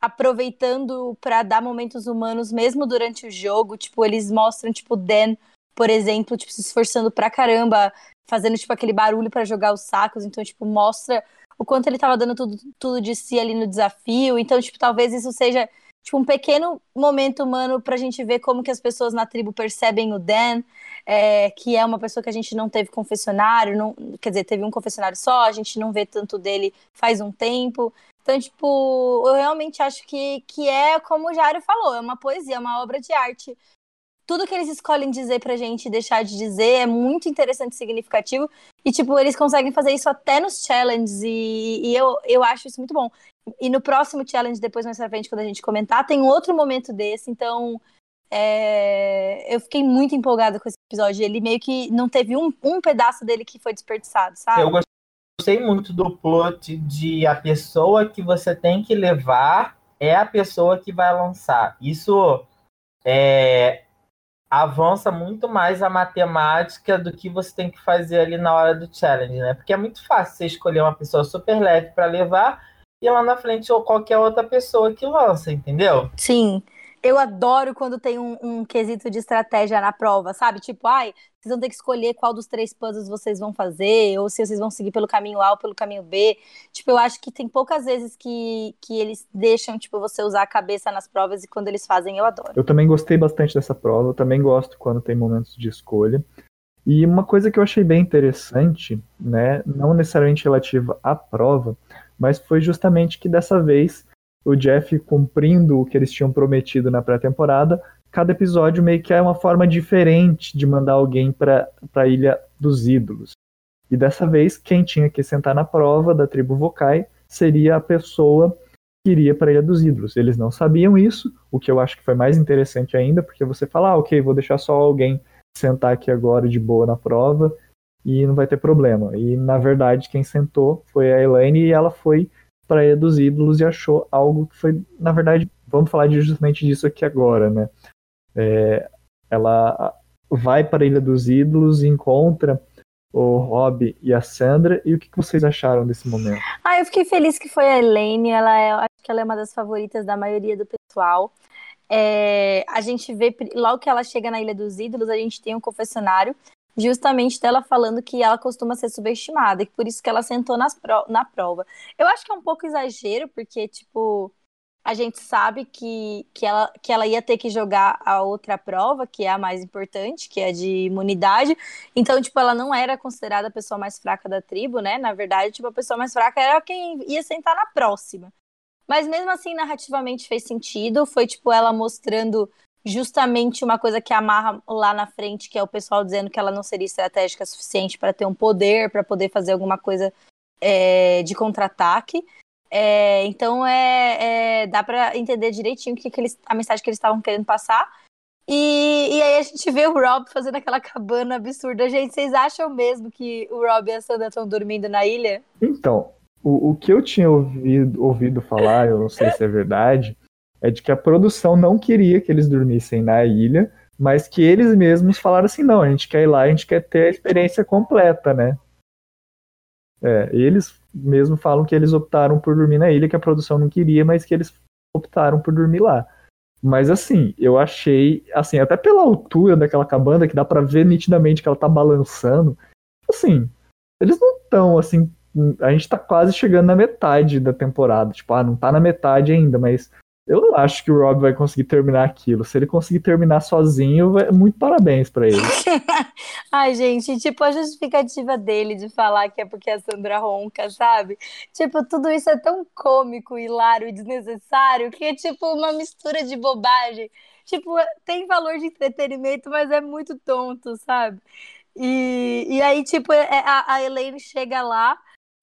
aproveitando para dar momentos humanos mesmo durante o jogo. Tipo, eles mostram, tipo, Dan, por exemplo, tipo, se esforçando pra caramba fazendo, tipo, aquele barulho para jogar os sacos. Então, tipo, mostra o quanto ele tava dando tudo, tudo de si ali no desafio. Então, tipo, talvez isso seja, tipo, um pequeno momento humano pra gente ver como que as pessoas na tribo percebem o Dan, é, que é uma pessoa que a gente não teve confessionário, não, quer dizer, teve um confessionário só, a gente não vê tanto dele faz um tempo. Então, tipo, eu realmente acho que, que é como o Jário falou, é uma poesia, é uma obra de arte tudo que eles escolhem dizer pra gente e deixar de dizer é muito interessante e significativo. E, tipo, eles conseguem fazer isso até nos challenges. E, e eu, eu acho isso muito bom. E no próximo challenge, depois mais pra frente, quando a gente comentar, tem outro momento desse. Então, é... eu fiquei muito empolgada com esse episódio. Ele meio que não teve um, um pedaço dele que foi desperdiçado, sabe? Eu gostei muito do plot de a pessoa que você tem que levar é a pessoa que vai lançar. Isso é, avança muito mais a matemática do que você tem que fazer ali na hora do challenge, né? Porque é muito fácil você escolher uma pessoa super leve para levar e lá na frente ou qualquer outra pessoa que lança, entendeu? Sim. Eu adoro quando tem um, um, quesito de estratégia na prova, sabe? Tipo, ai, vocês vão ter que escolher qual dos três puzzles vocês vão fazer, ou se vocês vão seguir pelo caminho A ou pelo caminho B. Tipo, eu acho que tem poucas vezes que, que eles deixam, tipo, você usar a cabeça nas provas e quando eles fazem, eu adoro. Eu também gostei bastante dessa prova, eu também gosto quando tem momentos de escolha. E uma coisa que eu achei bem interessante, né, não necessariamente relativa à prova, mas foi justamente que dessa vez o Jeff cumprindo o que eles tinham prometido na pré-temporada, cada episódio meio que é uma forma diferente de mandar alguém para a Ilha dos Ídolos. E dessa vez, quem tinha que sentar na prova da tribo Vokai seria a pessoa que iria para a Ilha dos Ídolos. Eles não sabiam isso, o que eu acho que foi mais interessante ainda, porque você fala, ah, ok, vou deixar só alguém sentar aqui agora de boa na prova e não vai ter problema. E na verdade, quem sentou foi a Elaine e ela foi para a dos Ídolos e achou algo que foi, na verdade, vamos falar justamente disso aqui agora, né? É, ela vai para a Ilha dos Ídolos e encontra o Rob e a Sandra. E o que vocês acharam desse momento? Ah, eu fiquei feliz que foi a Elaine. Ela é, acho que ela é uma das favoritas da maioria do pessoal. É, a gente vê, logo que ela chega na Ilha dos Ídolos, a gente tem um confessionário justamente dela falando que ela costuma ser subestimada e por isso que ela sentou nas pro na prova. Eu acho que é um pouco exagero, porque, tipo, a gente sabe que, que, ela, que ela ia ter que jogar a outra prova, que é a mais importante, que é de imunidade. Então, tipo, ela não era considerada a pessoa mais fraca da tribo, né? Na verdade, tipo, a pessoa mais fraca era quem ia sentar na próxima. Mas mesmo assim, narrativamente fez sentido. Foi, tipo, ela mostrando justamente uma coisa que amarra lá na frente, que é o pessoal dizendo que ela não seria estratégica suficiente para ter um poder, para poder fazer alguma coisa é, de contra-ataque. É, então é, é, dá para entender direitinho que, que eles, a mensagem que eles estavam querendo passar. E, e, aí a gente vê o Rob fazendo aquela cabana absurda. Gente, vocês acham mesmo que o Rob e a Sandra estão dormindo na ilha? Então, o, o que eu tinha ouvido, ouvido falar, eu não sei se é verdade, é de que a produção não queria que eles dormissem na ilha, mas que eles mesmos falaram assim, não, a gente quer ir lá, a gente quer ter a experiência completa, né? É, eles mesmo falam que eles optaram por dormir na ilha, que a produção não queria, mas que eles optaram por dormir lá. Mas assim, eu achei, assim, até pela altura daquela cabana, que dá para ver nitidamente que ela tá balançando, assim, eles não estão, assim, a gente tá quase chegando na metade da temporada, tipo, ah, não tá na metade ainda, mas eu não acho que o Rob vai conseguir terminar aquilo. Se ele conseguir terminar sozinho, muito parabéns para ele. Ai, gente, tipo, a justificativa dele de falar que é porque a Sandra ronca, sabe? Tipo, tudo isso é tão cômico, hilário e desnecessário que é tipo uma mistura de bobagem. Tipo, tem valor de entretenimento, mas é muito tonto, sabe? E, e aí, tipo, é, a, a Elaine chega lá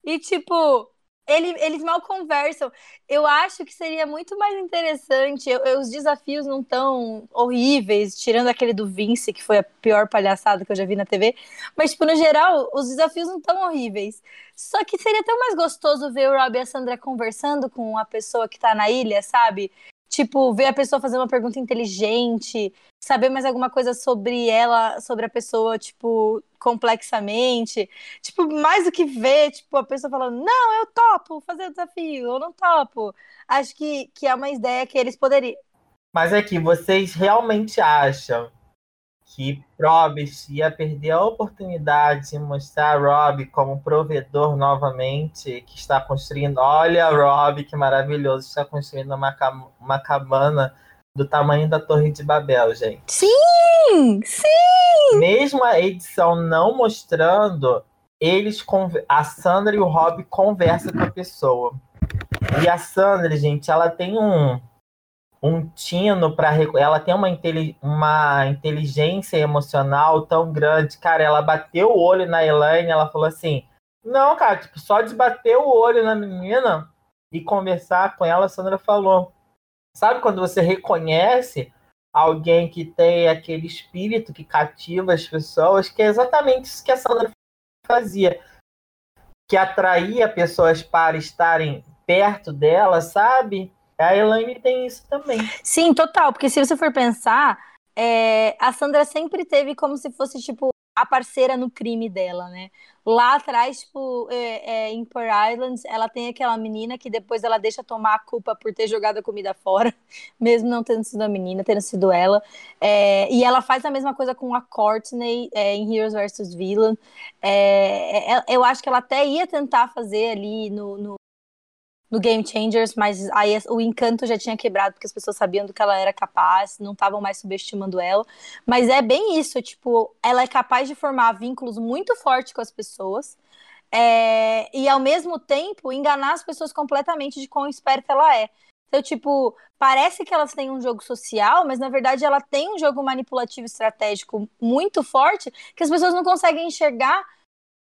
e, tipo, ele, eles mal conversam. Eu acho que seria muito mais interessante. Eu, eu, os desafios não tão horríveis, tirando aquele do Vince, que foi a pior palhaçada que eu já vi na TV. Mas, tipo, no geral, os desafios não tão horríveis. Só que seria tão mais gostoso ver o Rob e a Sandra conversando com a pessoa que tá na ilha, sabe? Tipo, ver a pessoa fazer uma pergunta inteligente, saber mais alguma coisa sobre ela, sobre a pessoa, tipo, complexamente. Tipo, mais do que ver, tipo, a pessoa falando, não, eu topo fazer o desafio, eu não topo. Acho que, que é uma ideia que eles poderiam. Mas é que vocês realmente acham que Probst ia perder a oportunidade de mostrar Rob como provedor novamente, que está construindo. Olha, Rob, que maravilhoso, está construindo uma, uma cabana do tamanho da Torre de Babel, gente. Sim! Sim! Mesmo a edição não mostrando, eles a Sandra e o Rob conversam com a pessoa. E a Sandra, gente, ela tem um um tino para ela tem uma, uma inteligência emocional tão grande, cara, ela bateu o olho na Elaine, ela falou assim: "Não, cara, tipo, só de bater o olho na menina e conversar com ela, a Sandra falou: Sabe quando você reconhece alguém que tem aquele espírito que cativa as pessoas, que é exatamente isso que a Sandra fazia, que atraía pessoas para estarem perto dela, sabe? A Elaine tem isso também. Sim, total, porque se você for pensar, é, a Sandra sempre teve como se fosse, tipo, a parceira no crime dela, né? Lá atrás, tipo, é, é, em Pearl Islands, ela tem aquela menina que depois ela deixa tomar a culpa por ter jogado a comida fora, mesmo não tendo sido a menina, tendo sido ela. É, e ela faz a mesma coisa com a Courtney é, em Heroes vs. Villain. É, eu acho que ela até ia tentar fazer ali no, no no Game Changers, mas aí o encanto já tinha quebrado porque as pessoas sabiam do que ela era capaz, não estavam mais subestimando ela. Mas é bem isso, tipo, ela é capaz de formar vínculos muito fortes com as pessoas. É, e ao mesmo tempo enganar as pessoas completamente de quão esperta ela é. Então, tipo, parece que elas têm um jogo social, mas na verdade ela tem um jogo manipulativo estratégico muito forte que as pessoas não conseguem enxergar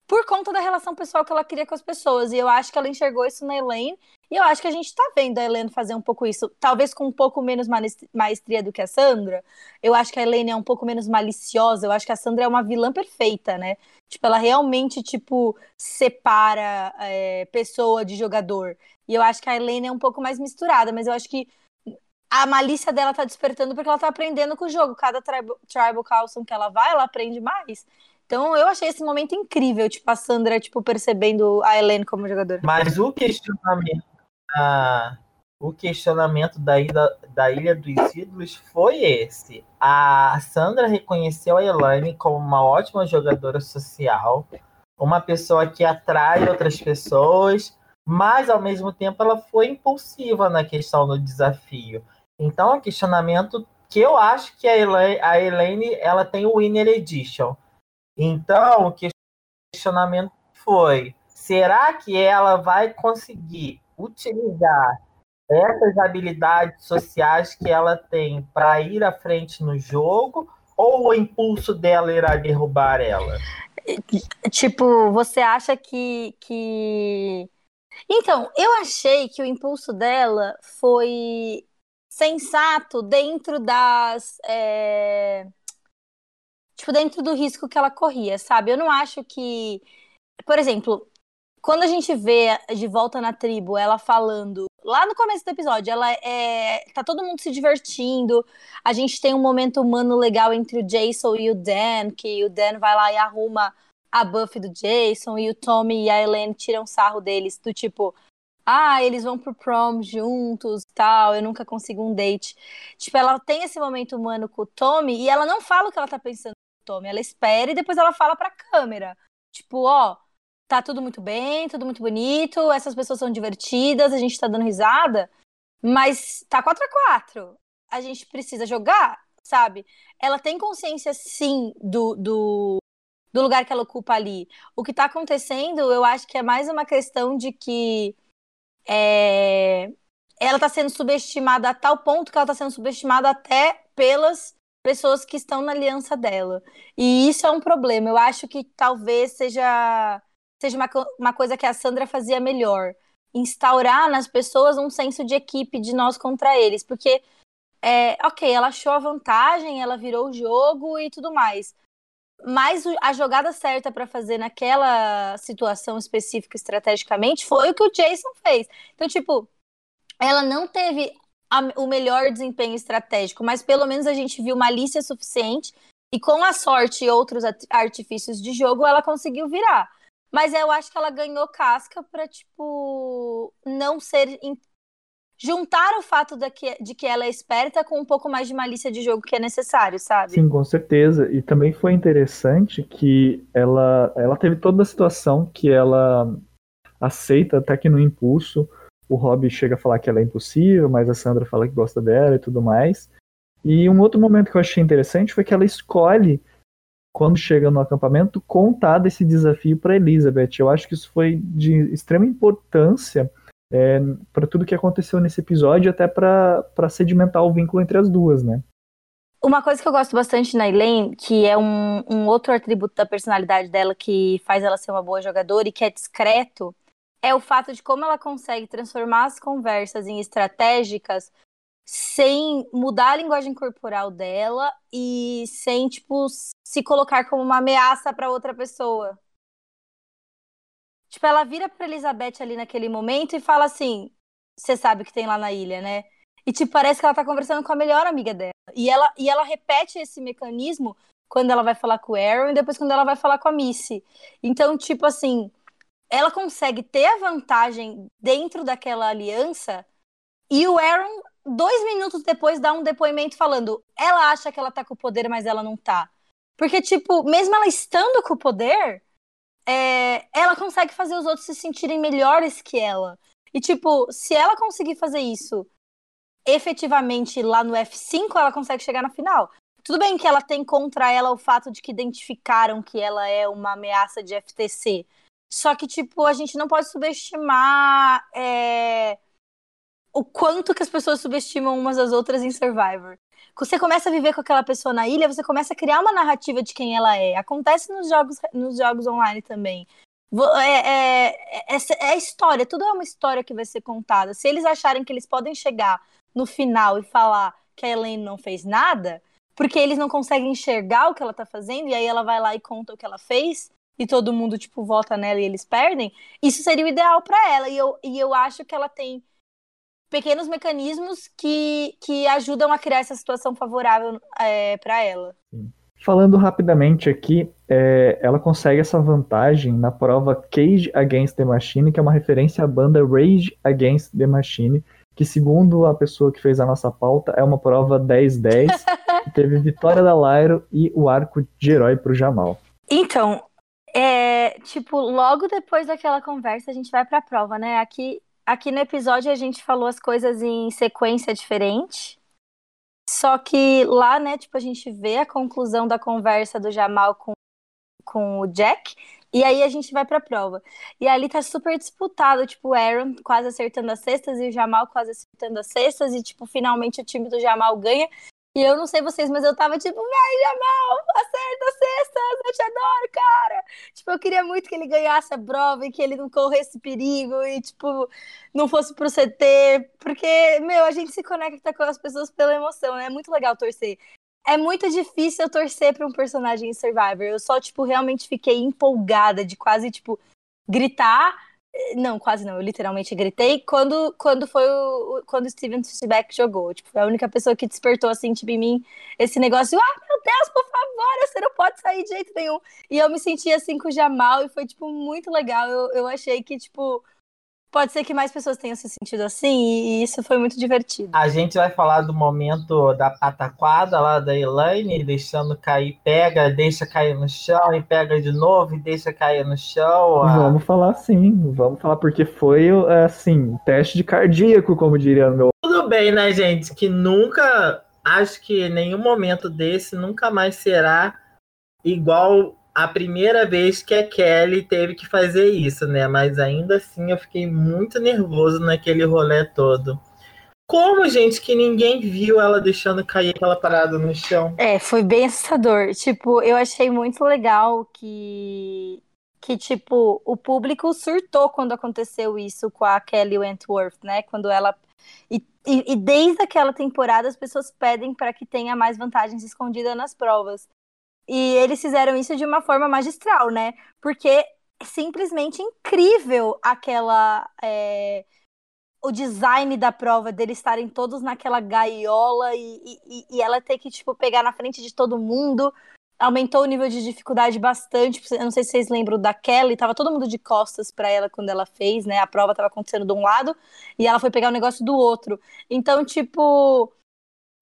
por conta da relação pessoal que ela cria com as pessoas. E eu acho que ela enxergou isso na Elaine. E eu acho que a gente tá vendo a Elaine fazer um pouco isso. Talvez com um pouco menos maestria do que a Sandra. Eu acho que a Elaine é um pouco menos maliciosa. Eu acho que a Sandra é uma vilã perfeita, né? Tipo, ela realmente, tipo, separa é, pessoa de jogador. E eu acho que a Elaine é um pouco mais misturada. Mas eu acho que a malícia dela tá despertando porque ela tá aprendendo com o jogo. Cada tribal, tribal council que ela vai, ela aprende mais. Então eu achei esse momento incrível, tipo, a Sandra, tipo, percebendo a Helene como jogadora. Mas o questionamento, ah, o questionamento da ilha, da ilha dos Ídolos foi esse. A Sandra reconheceu a Elaine como uma ótima jogadora social, uma pessoa que atrai outras pessoas, mas ao mesmo tempo ela foi impulsiva na questão do desafio. Então, é um questionamento que eu acho que a Elaine, a Elaine ela tem o Winner Edition então, o questionamento foi: será que ela vai conseguir utilizar essas habilidades sociais que ela tem para ir à frente no jogo? Ou o impulso dela irá derrubar ela? Tipo, você acha que, que. Então, eu achei que o impulso dela foi sensato dentro das. É tipo, dentro do risco que ela corria, sabe? Eu não acho que. Por exemplo, quando a gente vê de volta na tribo ela falando lá no começo do episódio, ela é tá todo mundo se divertindo. A gente tem um momento humano legal entre o Jason e o Dan, que o Dan vai lá e arruma a buff do Jason e o Tommy e a Helene tiram sarro deles do tipo, ah, eles vão pro prom juntos, tal, eu nunca consigo um date. Tipo, ela tem esse momento humano com o Tommy e ela não fala o que ela tá pensando Tommy. Ela espera e depois ela fala pra câmera. Tipo, ó, tá tudo muito bem, tudo muito bonito, essas pessoas são divertidas, a gente tá dando risada, mas tá 4 a 4 A gente precisa jogar, sabe? Ela tem consciência, sim, do, do, do lugar que ela ocupa ali. O que tá acontecendo, eu acho que é mais uma questão de que é, ela tá sendo subestimada a tal ponto que ela tá sendo subestimada até pelas pessoas que estão na aliança dela. E isso é um problema. Eu acho que talvez seja, seja uma, uma coisa que a Sandra fazia melhor. Instaurar nas pessoas um senso de equipe, de nós contra eles. Porque, é, ok, ela achou a vantagem, ela virou o jogo e tudo mais. Mas a jogada certa para fazer naquela situação específica estrategicamente foi o que o Jason fez. Então, tipo, ela não teve a, o melhor desempenho estratégico, mas pelo menos a gente viu malícia suficiente e com a sorte e outros artifícios de jogo ela conseguiu virar. Mas eu acho que ela ganhou casca para tipo não ser juntar o fato de que, de que ela é esperta com um pouco mais de malícia de jogo que é necessário, sabe? Sim, com certeza. E também foi interessante que ela, ela teve toda a situação que ela aceita até que no impulso o Rob chega a falar que ela é impossível, mas a Sandra fala que gosta dela e tudo mais. E um outro momento que eu achei interessante foi que ela escolhe, quando chega no acampamento, contar desse desafio para Elizabeth. Eu acho que isso foi de extrema importância é, para tudo que aconteceu nesse episódio, até para sedimentar o vínculo entre as duas, né? Uma coisa que eu gosto bastante na Elaine, que é um, um outro atributo da personalidade dela que faz ela ser uma boa jogadora e que é discreto, é o fato de como ela consegue transformar as conversas em estratégicas sem mudar a linguagem corporal dela e sem, tipo, se colocar como uma ameaça para outra pessoa. Tipo, ela vira pra Elizabeth ali naquele momento e fala assim: Você sabe o que tem lá na ilha, né? E, tipo, parece que ela tá conversando com a melhor amiga dela. E ela, e ela repete esse mecanismo quando ela vai falar com o Aaron e depois quando ela vai falar com a Missy. Então, tipo assim, ela consegue ter a vantagem dentro daquela aliança e o Aaron, dois minutos depois, dá um depoimento falando: ela acha que ela tá com o poder, mas ela não tá. Porque, tipo, mesmo ela estando com o poder, é, ela consegue fazer os outros se sentirem melhores que ela. E, tipo, se ela conseguir fazer isso efetivamente lá no F5, ela consegue chegar na final. Tudo bem que ela tem contra ela o fato de que identificaram que ela é uma ameaça de FTC. Só que, tipo, a gente não pode subestimar é, o quanto que as pessoas subestimam umas às outras em Survivor. Você começa a viver com aquela pessoa na ilha, você começa a criar uma narrativa de quem ela é. Acontece nos jogos, nos jogos online também. É, é, é, é história, tudo é uma história que vai ser contada. Se eles acharem que eles podem chegar no final e falar que a Elaine não fez nada, porque eles não conseguem enxergar o que ela tá fazendo, e aí ela vai lá e conta o que ela fez, e todo mundo, tipo, vota nela e eles perdem, isso seria o ideal para ela. E eu, e eu acho que ela tem pequenos mecanismos que, que ajudam a criar essa situação favorável é, para ela. Falando rapidamente aqui, é, ela consegue essa vantagem na prova Cage Against the Machine, que é uma referência à banda Rage Against the Machine, que segundo a pessoa que fez a nossa pauta, é uma prova 10-10, que teve vitória da Lyro e o arco de herói pro Jamal. Então, é, tipo, logo depois daquela conversa, a gente vai pra prova, né? Aqui, aqui no episódio a gente falou as coisas em sequência diferente. Só que lá, né, tipo, a gente vê a conclusão da conversa do Jamal com, com o Jack. E aí a gente vai pra prova. E ali tá super disputado, tipo, o Aaron quase acertando as cestas e o Jamal quase acertando as cestas. E, tipo, finalmente o time do Jamal ganha. E eu não sei vocês, mas eu tava tipo, vai, Jamal, acerta cestas, eu te adoro, cara. Tipo, eu queria muito que ele ganhasse a prova e que ele não corresse perigo e, tipo, não fosse pro CT, porque, meu, a gente se conecta com as pessoas pela emoção, né? É muito legal torcer. É muito difícil eu torcer pra um personagem em Survivor. Eu só, tipo, realmente fiquei empolgada de quase, tipo, gritar não, quase não. Eu literalmente gritei quando, quando foi o. Quando o Steven Seaback jogou. Tipo, foi a única pessoa que despertou, assim, tipo, em mim esse negócio. Ah, meu Deus, por favor, você não pode sair de jeito nenhum. E eu me senti assim com o Jamal e foi, tipo, muito legal. Eu, eu achei que, tipo, pode ser que mais pessoas tenham se sentido assim, e isso foi muito divertido. A gente vai falar do momento da pataquada lá da Elaine, deixando cair, pega, deixa cair no chão, e pega de novo, e deixa cair no chão. Vamos falar sim, vamos falar, porque foi, assim, teste de cardíaco, como diria meu... Tudo bem, né, gente, que nunca, acho que nenhum momento desse nunca mais será igual a primeira vez que a Kelly teve que fazer isso, né? Mas ainda assim eu fiquei muito nervoso naquele rolê todo. Como, gente, que ninguém viu ela deixando cair aquela parada no chão? É, foi bem assustador. Tipo, eu achei muito legal que que tipo o público surtou quando aconteceu isso com a Kelly Wentworth, né? Quando ela e, e, e desde aquela temporada as pessoas pedem para que tenha mais vantagens escondidas nas provas. E eles fizeram isso de uma forma magistral, né? Porque é simplesmente incrível aquela. É, o design da prova, deles estarem todos naquela gaiola e, e, e, ela ter que, tipo, pegar na frente de todo mundo. Aumentou o nível de dificuldade bastante. Eu não sei se vocês lembram da Kelly, tava todo mundo de costas para ela quando ela fez, né? A prova tava acontecendo de um lado e ela foi pegar o negócio do outro. Então, tipo,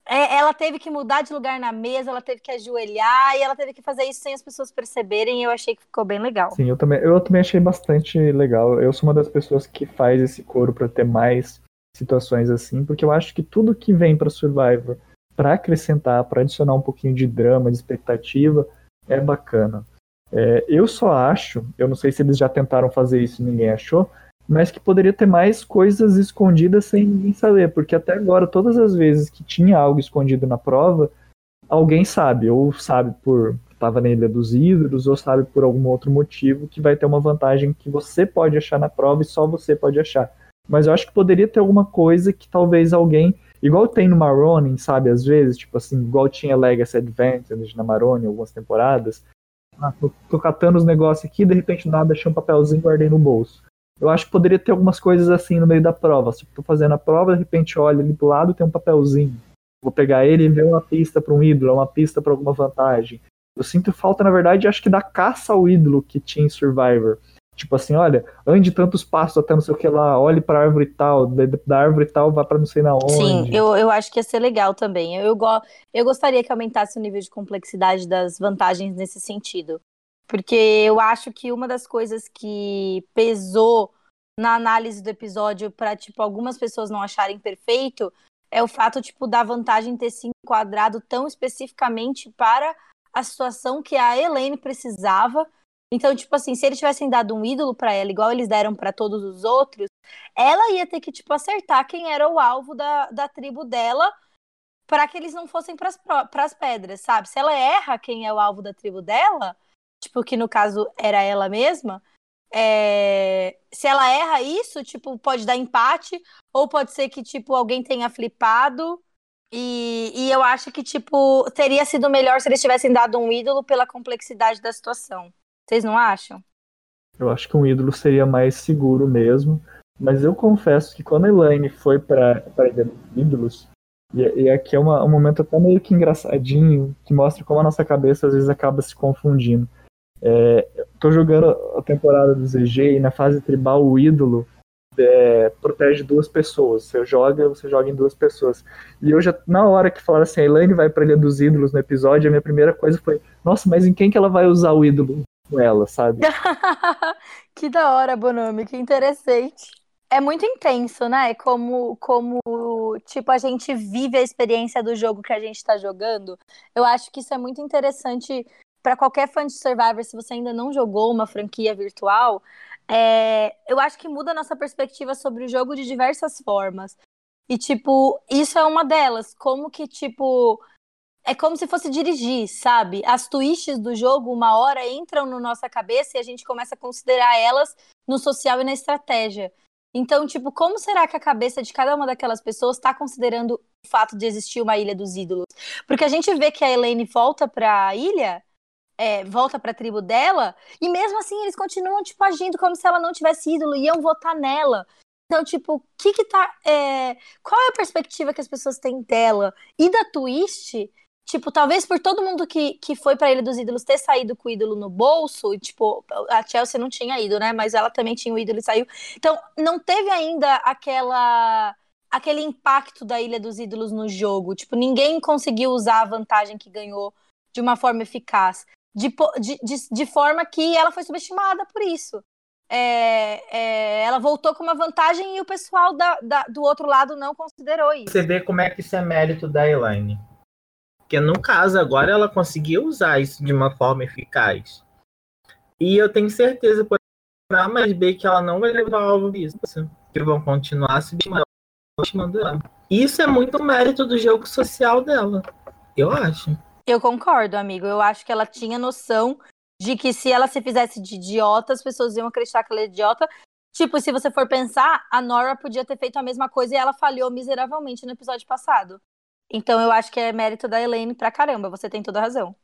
é, ela teve que mudar de lugar na mesa, ela teve que ajoelhar e ela teve que fazer isso sem as pessoas perceberem. E eu achei que ficou bem legal. Sim, eu também, eu também achei bastante legal. Eu sou uma das pessoas que faz esse coro para ter mais situações assim, porque eu acho que tudo que vem para Survivor para acrescentar, para adicionar um pouquinho de drama, de expectativa, é bacana. É, eu só acho, eu não sei se eles já tentaram fazer isso e ninguém achou, mas que poderia ter mais coisas escondidas sem ninguém saber, porque até agora, todas as vezes que tinha algo escondido na prova, alguém sabe, ou sabe por estava na Ilha dos Ídolos, ou sabe por algum outro motivo que vai ter uma vantagem que você pode achar na prova e só você pode achar. Mas eu acho que poderia ter alguma coisa que talvez alguém, igual tem no Maronin, sabe, às vezes, tipo assim, igual tinha Legacy Advantage na Maronin algumas temporadas, ah, tô, tô catando os negócios aqui, de repente nada, achei um papelzinho e guardei no bolso. Eu acho que poderia ter algumas coisas assim no meio da prova. Se eu tô fazendo a prova, de repente olha ali do lado tem um papelzinho. Vou pegar ele e ver uma pista para um ídolo, uma pista para alguma vantagem. Eu sinto falta, na verdade, acho que da caça ao ídolo que tinha em Survivor. Tipo assim, olha, ande tantos passos até não sei o que lá, olhe para a árvore tal, da árvore tal vá para não sei na onde. Sim, eu, eu acho que ia ser legal também. Eu, eu, eu gostaria que aumentasse o nível de complexidade das vantagens nesse sentido. Porque eu acho que uma das coisas que pesou na análise do episódio para tipo algumas pessoas não acharem perfeito é o fato tipo da vantagem ter se enquadrado tão especificamente para a situação que a Elaine precisava. Então, tipo assim, se eles tivessem dado um ídolo para ela, igual eles deram para todos os outros, ela ia ter que, tipo, acertar quem era o alvo da, da tribo dela para que eles não fossem para as pedras, sabe? Se ela erra quem é o alvo da tribo dela, tipo, que no caso era ela mesma, é... se ela erra isso, tipo, pode dar empate, ou pode ser que, tipo, alguém tenha flipado. E, e eu acho que, tipo, teria sido melhor se eles tivessem dado um ídolo pela complexidade da situação. Vocês não acham? Eu acho que um ídolo seria mais seguro mesmo. Mas eu confesso que quando a Elaine foi para a Ilha dos Ídolos, e, e aqui é uma, um momento até meio que engraçadinho, que mostra como a nossa cabeça às vezes acaba se confundindo. É, tô jogando a temporada do ZG e na fase tribal o ídolo é, protege duas pessoas. Você joga, você joga em duas pessoas. E eu já, na hora que falaram assim, a Elaine vai pra Ilha dos Ídolos no episódio, a minha primeira coisa foi, nossa, mas em quem que ela vai usar o ídolo com ela, sabe? que da hora, Bonome, que interessante é muito intenso, né? Como, como, tipo, a gente vive a experiência do jogo que a gente está jogando. Eu acho que isso é muito interessante para qualquer fã de Survivor, se você ainda não jogou uma franquia virtual. É, eu acho que muda a nossa perspectiva sobre o jogo de diversas formas. E, tipo, isso é uma delas. Como que, tipo, é como se fosse dirigir, sabe? As twists do jogo, uma hora, entram na nossa cabeça e a gente começa a considerar elas no social e na estratégia. Então, tipo, como será que a cabeça de cada uma daquelas pessoas está considerando o fato de existir uma ilha dos ídolos? Porque a gente vê que a Elaine volta para a ilha, é, volta para a tribo dela, e mesmo assim eles continuam tipo agindo como se ela não tivesse ídolo iam votar nela. Então, tipo, o que que tá. É... Qual é a perspectiva que as pessoas têm dela? E da twist Tipo, talvez por todo mundo que, que foi pra Ilha dos Ídolos ter saído com o ídolo no bolso, e, tipo, a Chelsea não tinha ido, né? Mas ela também tinha o ídolo e saiu. Então, não teve ainda aquela aquele impacto da Ilha dos Ídolos no jogo. Tipo, ninguém conseguiu usar a vantagem que ganhou de uma forma eficaz. De, de, de, forma que ela foi subestimada por isso. É, é, ela voltou com uma vantagem e o pessoal da, da, do outro lado não considerou isso. Você vê como é que isso é mérito da Elaine. Porque no caso agora ela conseguiu usar isso de uma forma eficaz. E eu tenho certeza por A mais B que ela não vai levar alvo disso. Que vão continuar subestimando ela. Isso é muito mérito do jogo social dela. Eu acho. Eu concordo, amigo. Eu acho que ela tinha noção de que se ela se fizesse de idiota, as pessoas iam acreditar que ela é idiota. Tipo, se você for pensar, a Nora podia ter feito a mesma coisa e ela falhou miseravelmente no episódio passado. Então eu acho que é mérito da Elaine pra caramba, você tem toda a razão.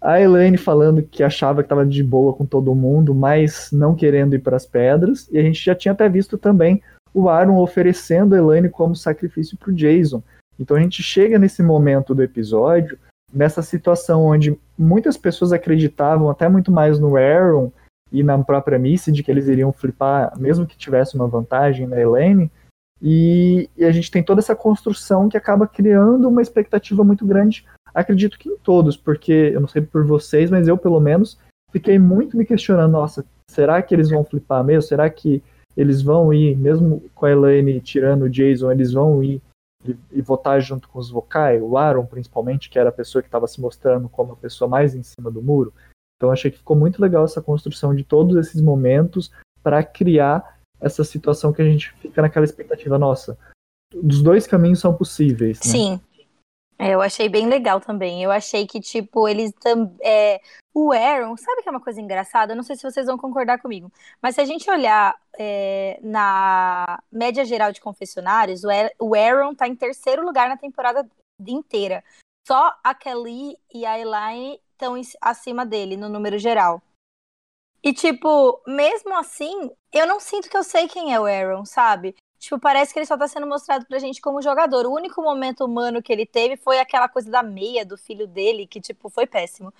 A Elaine falando que achava que estava de boa com todo mundo, mas não querendo ir para as pedras. E a gente já tinha até visto também o Aaron oferecendo a Elaine como sacrifício para o Jason. Então a gente chega nesse momento do episódio, nessa situação onde muitas pessoas acreditavam até muito mais no Aaron e na própria Missy de que eles iriam flipar, mesmo que tivesse uma vantagem na Elaine. E, e, a gente tem toda essa construção que acaba criando uma expectativa muito grande, acredito que em todos, porque eu não sei por vocês, mas eu pelo menos fiquei muito me questionando, nossa, será que eles vão flipar mesmo? Será que eles vão ir, mesmo com a Elaine tirando o Jason, eles vão ir e, e votar junto com os vocais, o Aaron principalmente, que era a pessoa que estava se mostrando como a pessoa mais em cima do muro. Então achei que ficou muito legal essa construção de todos esses momentos para criar essa situação que a gente fica naquela expectativa, nossa, os dois caminhos são possíveis. Né? Sim. É, eu achei bem legal também. Eu achei que, tipo, eles também. É, o Aaron, sabe que é uma coisa engraçada? Eu não sei se vocês vão concordar comigo. Mas se a gente olhar é, na média geral de confessionários, o Aaron tá em terceiro lugar na temporada inteira. Só a Kelly e a Elaine estão acima dele no número geral. E, tipo, mesmo assim, eu não sinto que eu sei quem é o Aaron, sabe? Tipo, parece que ele só tá sendo mostrado pra gente como jogador. O único momento humano que ele teve foi aquela coisa da meia do filho dele, que, tipo, foi péssimo.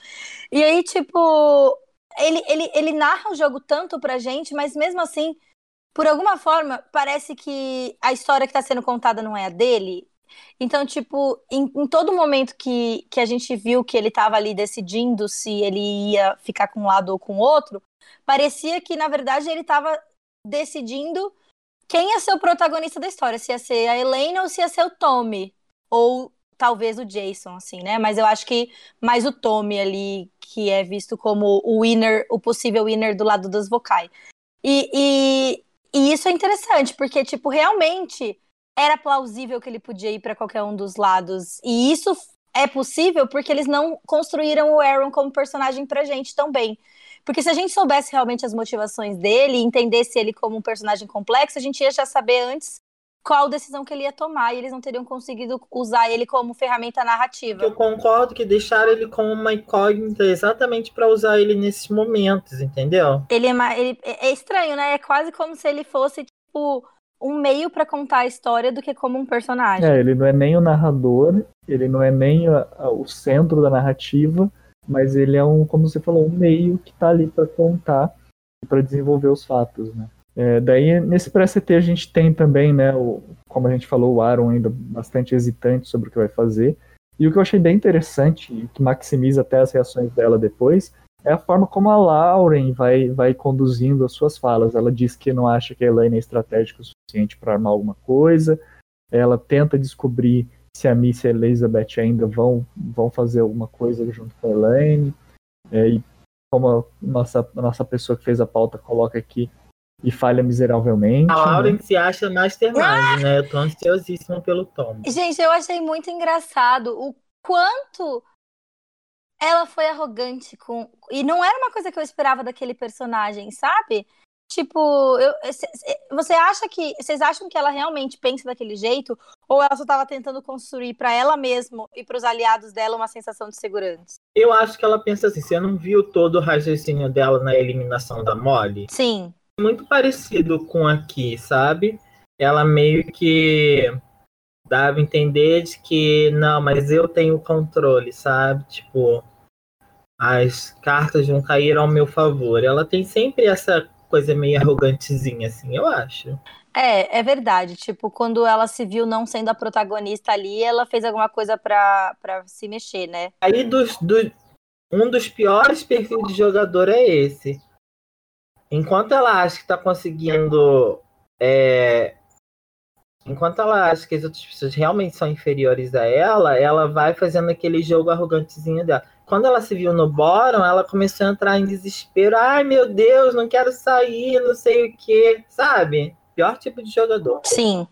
E aí, tipo, ele, ele, ele narra o jogo tanto pra gente, mas mesmo assim, por alguma forma, parece que a história que tá sendo contada não é a dele. Então, tipo, em, em, todo momento que, que a gente viu que ele tava ali decidindo se ele ia ficar com um lado ou com o outro, parecia que, na verdade, ele estava decidindo quem ia ser o protagonista da história, se ia ser a Helena ou se ia ser o Tommy, ou talvez o Jason, assim, né? Mas eu acho que mais o Tommy ali, que é visto como o winner, o possível winner do lado dos vocais. E, e, E isso é interessante, porque, tipo, realmente era plausível que ele podia ir para qualquer um dos lados. E isso é possível porque eles não construíram o Aaron como personagem pra gente também. Porque se a gente soubesse realmente as motivações dele, entendesse ele como um personagem complexo, a gente ia já saber antes qual decisão que ele ia tomar e eles não teriam conseguido usar ele como ferramenta narrativa. Eu concordo que deixaram ele como uma incógnita exatamente para usar ele nesses momentos, entendeu? Ele é, ele é estranho, né? É quase como se ele fosse tipo um meio para contar a história do que como um personagem. É, ele não é nem o narrador, ele não é nem a, a, o centro da narrativa, mas ele é um, como você falou, um meio que está ali para contar e para desenvolver os fatos, né? É, daí, nesse pré-CT, a gente tem também, né, o, como a gente falou, o Aaron ainda bastante hesitante sobre o que vai fazer. E o que eu achei bem interessante, que maximiza até as reações dela depois, é a forma como a Lauren vai, vai conduzindo as suas falas. Ela diz que não acha que a Elaine é estratégica o suficiente para armar alguma coisa. Ela tenta descobrir se a Miss e a Elizabeth ainda vão, vão fazer alguma coisa junto com a Elaine. É, e como a nossa, a nossa pessoa que fez a pauta coloca aqui, e falha miseravelmente. A Lauren né? se acha mastermind, né? Eu tô ansiosíssima pelo Tom. Gente, eu achei muito engraçado o quanto ela foi arrogante com. E não era uma coisa que eu esperava daquele personagem, sabe? Tipo, eu, você acha que. Vocês acham que ela realmente pensa daquele jeito? Ou ela só tava tentando construir para ela mesma e para os aliados dela uma sensação de segurança? Eu acho que ela pensa assim: você não viu todo o raciocínio dela na eliminação da Molly? Sim muito parecido com aqui, sabe? Ela meio que dava a entender de que não, mas eu tenho controle, sabe? Tipo, as cartas vão cair ao meu favor. Ela tem sempre essa coisa meio arrogantezinha, assim, eu acho. É, é verdade. Tipo, quando ela se viu não sendo a protagonista ali, ela fez alguma coisa pra, pra se mexer, né? Aí, dos, do, um dos piores perfis de jogador é esse enquanto ela acha que está conseguindo. É, enquanto ela acha que as outras pessoas realmente são inferiores a ela, ela vai fazendo aquele jogo arrogantezinho dela. Quando ela se viu no bottom, ela começou a entrar em desespero. Ai, meu Deus, não quero sair, não sei o que, sabe? Pior tipo de jogador. Sim.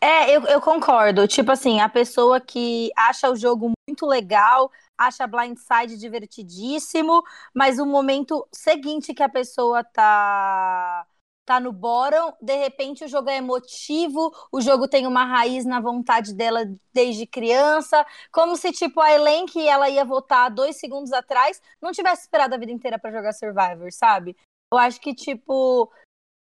É, eu, eu concordo. Tipo assim, a pessoa que acha o jogo muito legal, acha Blindside divertidíssimo, mas o momento seguinte que a pessoa tá tá no bottom, de repente o jogo é emotivo, o jogo tem uma raiz na vontade dela desde criança, como se tipo a Elen que ela ia votar dois segundos atrás não tivesse esperado a vida inteira para jogar Survivor, sabe? Eu acho que tipo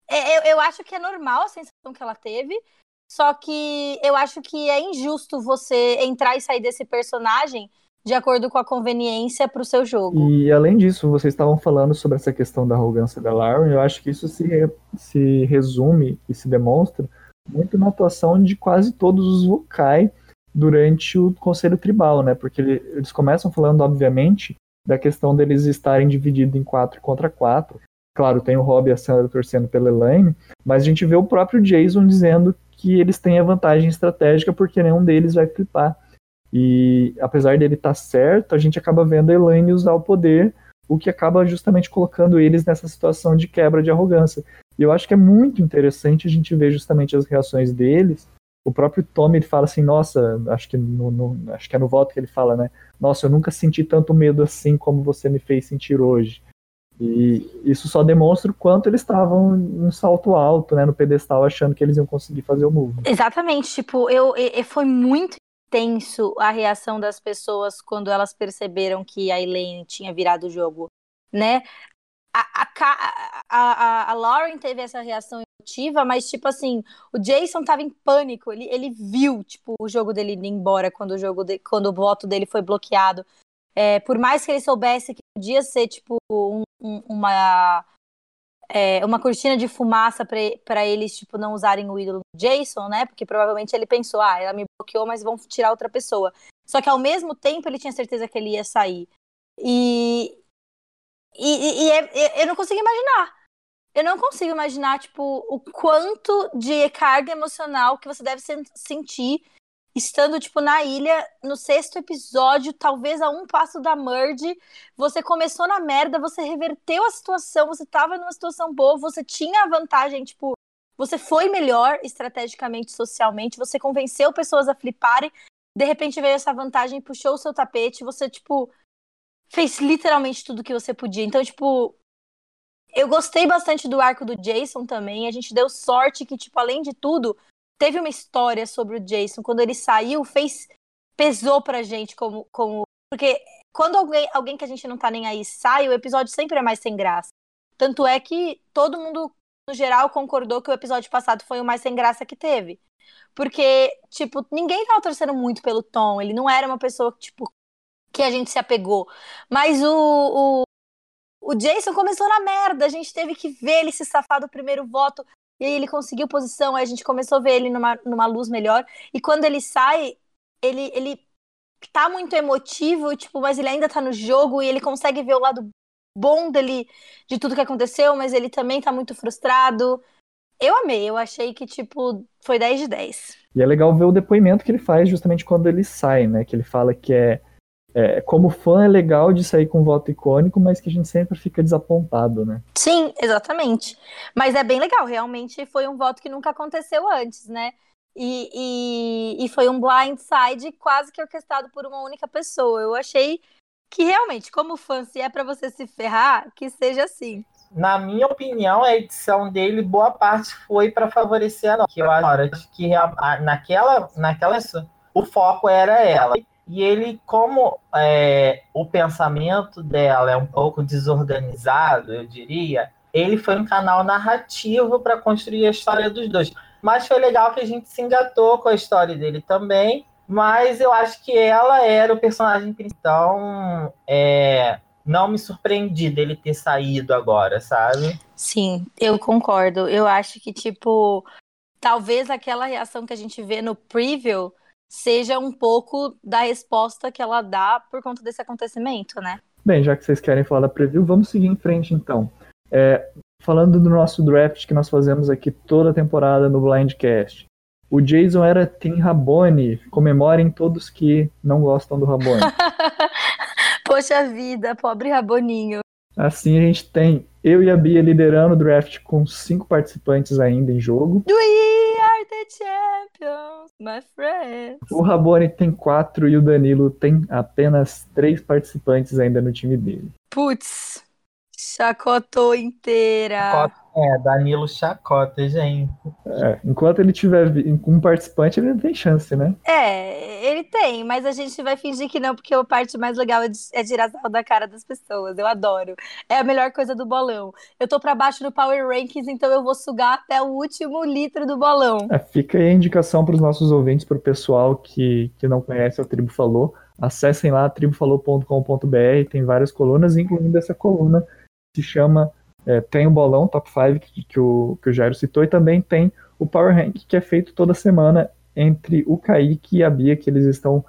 é, eu, eu acho que é normal a sensação que ela teve, só que eu acho que é injusto você entrar e sair desse personagem de acordo com a conveniência para o seu jogo. E além disso, vocês estavam falando sobre essa questão da arrogância da Lauren, eu acho que isso se, se resume e se demonstra muito na atuação de quase todos os Vokai durante o Conselho Tribal, né? Porque eles começam falando, obviamente, da questão deles estarem divididos em quatro contra quatro. Claro, tem o Rob e a Sandra torcendo pela Elaine, mas a gente vê o próprio Jason dizendo que eles têm a vantagem estratégica porque nenhum deles vai flipar. E apesar dele estar tá certo, a gente acaba vendo a Elaine usar o poder, o que acaba justamente colocando eles nessa situação de quebra de arrogância. E eu acho que é muito interessante a gente ver justamente as reações deles. O próprio Tommy ele fala assim, nossa, acho que no, no, acho que é no voto que ele fala, né? Nossa, eu nunca senti tanto medo assim como você me fez sentir hoje. E isso só demonstra o quanto eles estavam em salto alto, né, no pedestal, achando que eles iam conseguir fazer o move. Exatamente, tipo, eu, eu foi muito tenso a reação das pessoas quando elas perceberam que a Elaine tinha virado o jogo, né? A, a, a, a, Lauren teve essa reação emotiva, mas, tipo assim, o Jason tava em pânico. Ele, ele viu, tipo, o jogo dele indo embora quando o jogo de, quando o voto dele foi bloqueado. É, por mais que ele soubesse que podia ser, tipo, um, um, uma, é, uma cortina de fumaça para eles, tipo, não usarem o ídolo Jason, né? Porque provavelmente ele pensou, ah, ela me bloqueou, mas vão tirar outra pessoa. Só que ao mesmo tempo ele tinha certeza que ele ia sair. E. E, e é, eu não consigo imaginar. Eu não consigo imaginar, tipo, o quanto de carga emocional que você deve sentir estando, tipo, na ilha, no sexto episódio, talvez a um passo da merge, você começou na merda, você reverteu a situação, você tava numa situação boa, você tinha a vantagem, tipo, você foi melhor estrategicamente, socialmente, você convenceu pessoas a fliparem, de repente veio essa vantagem, puxou o seu tapete, você, tipo, fez literalmente tudo que você podia. Então, tipo, eu gostei bastante do arco do Jason também. A gente deu sorte que, tipo, além de tudo, teve uma história sobre o Jason. Quando ele saiu, fez. pesou pra gente como. como porque quando alguém, alguém que a gente não tá nem aí sai, o episódio sempre é mais sem graça. Tanto é que todo mundo, no geral, concordou que o episódio passado foi o mais sem graça que teve. Porque, tipo, ninguém tava torcendo muito pelo Tom. Ele não era uma pessoa, tipo, que a gente se apegou. Mas o, o, o Jason começou na merda. A gente teve que ver ele se safar do primeiro voto. E aí ele conseguiu posição. Aí a gente começou a ver ele numa, numa luz melhor. E quando ele sai, ele, ele tá muito emotivo, tipo, mas ele ainda tá no jogo e ele consegue ver o lado bom dele, de tudo que aconteceu, mas ele também tá muito frustrado. Eu amei, eu achei que, tipo, foi 10 de 10. E é legal ver o depoimento que ele faz justamente quando ele sai, né? Que ele fala que é, é como fã é legal de sair com um voto icônico, mas que a gente sempre fica desapontado, né? Sim, exatamente. Mas é bem legal, realmente foi um voto que nunca aconteceu antes, né? E, e, e foi um blindside quase que orquestrado por uma única pessoa. Eu achei que realmente, como fã, se é para você se ferrar, que seja assim. Na minha opinião, a edição dele, boa parte foi para favorecer a Nora. Que eu acho que naquela, naquela. O foco era ela. E ele, como é, o pensamento dela é um pouco desorganizado, eu diria, ele foi um canal narrativo para construir a história dos dois. Mas foi legal que a gente se engatou com a história dele também. Mas eu acho que ela era o personagem principal. Então, é, não me surpreendi dele ter saído agora, sabe? Sim, eu concordo. Eu acho que, tipo, talvez aquela reação que a gente vê no preview seja um pouco da resposta que ela dá por conta desse acontecimento, né? Bem, já que vocês querem falar da preview, vamos seguir em frente então. É, falando do nosso draft que nós fazemos aqui toda temporada no Blindcast. O Jason era Team Rabone. Comemorem todos que não gostam do Rabone. Poxa vida, pobre Raboninho. Assim a gente tem eu e a Bia liderando o draft com cinco participantes ainda em jogo. We are the champions, my friends. O Rabone tem quatro e o Danilo tem apenas três participantes ainda no time dele. Putz, Chacotou inteira. É, Danilo chacota, gente. É, enquanto ele tiver um participante, ele não tem chance, né? É, ele tem, mas a gente vai fingir que não, porque a parte mais legal é tirar sal da cara das pessoas. Eu adoro. É a melhor coisa do bolão. Eu tô pra baixo no Power Rankings, então eu vou sugar até o último litro do bolão. É, fica aí a indicação para os nossos ouvintes, para o pessoal que, que não conhece o Tribo Falou. Acessem lá tribofalou.com.br, tem várias colunas, incluindo essa coluna se chama. É, tem o bolão top 5 que, que, o, que o Jairo citou, e também tem o Power Rank, que é feito toda semana entre o Kaique e a Bia, que eles estão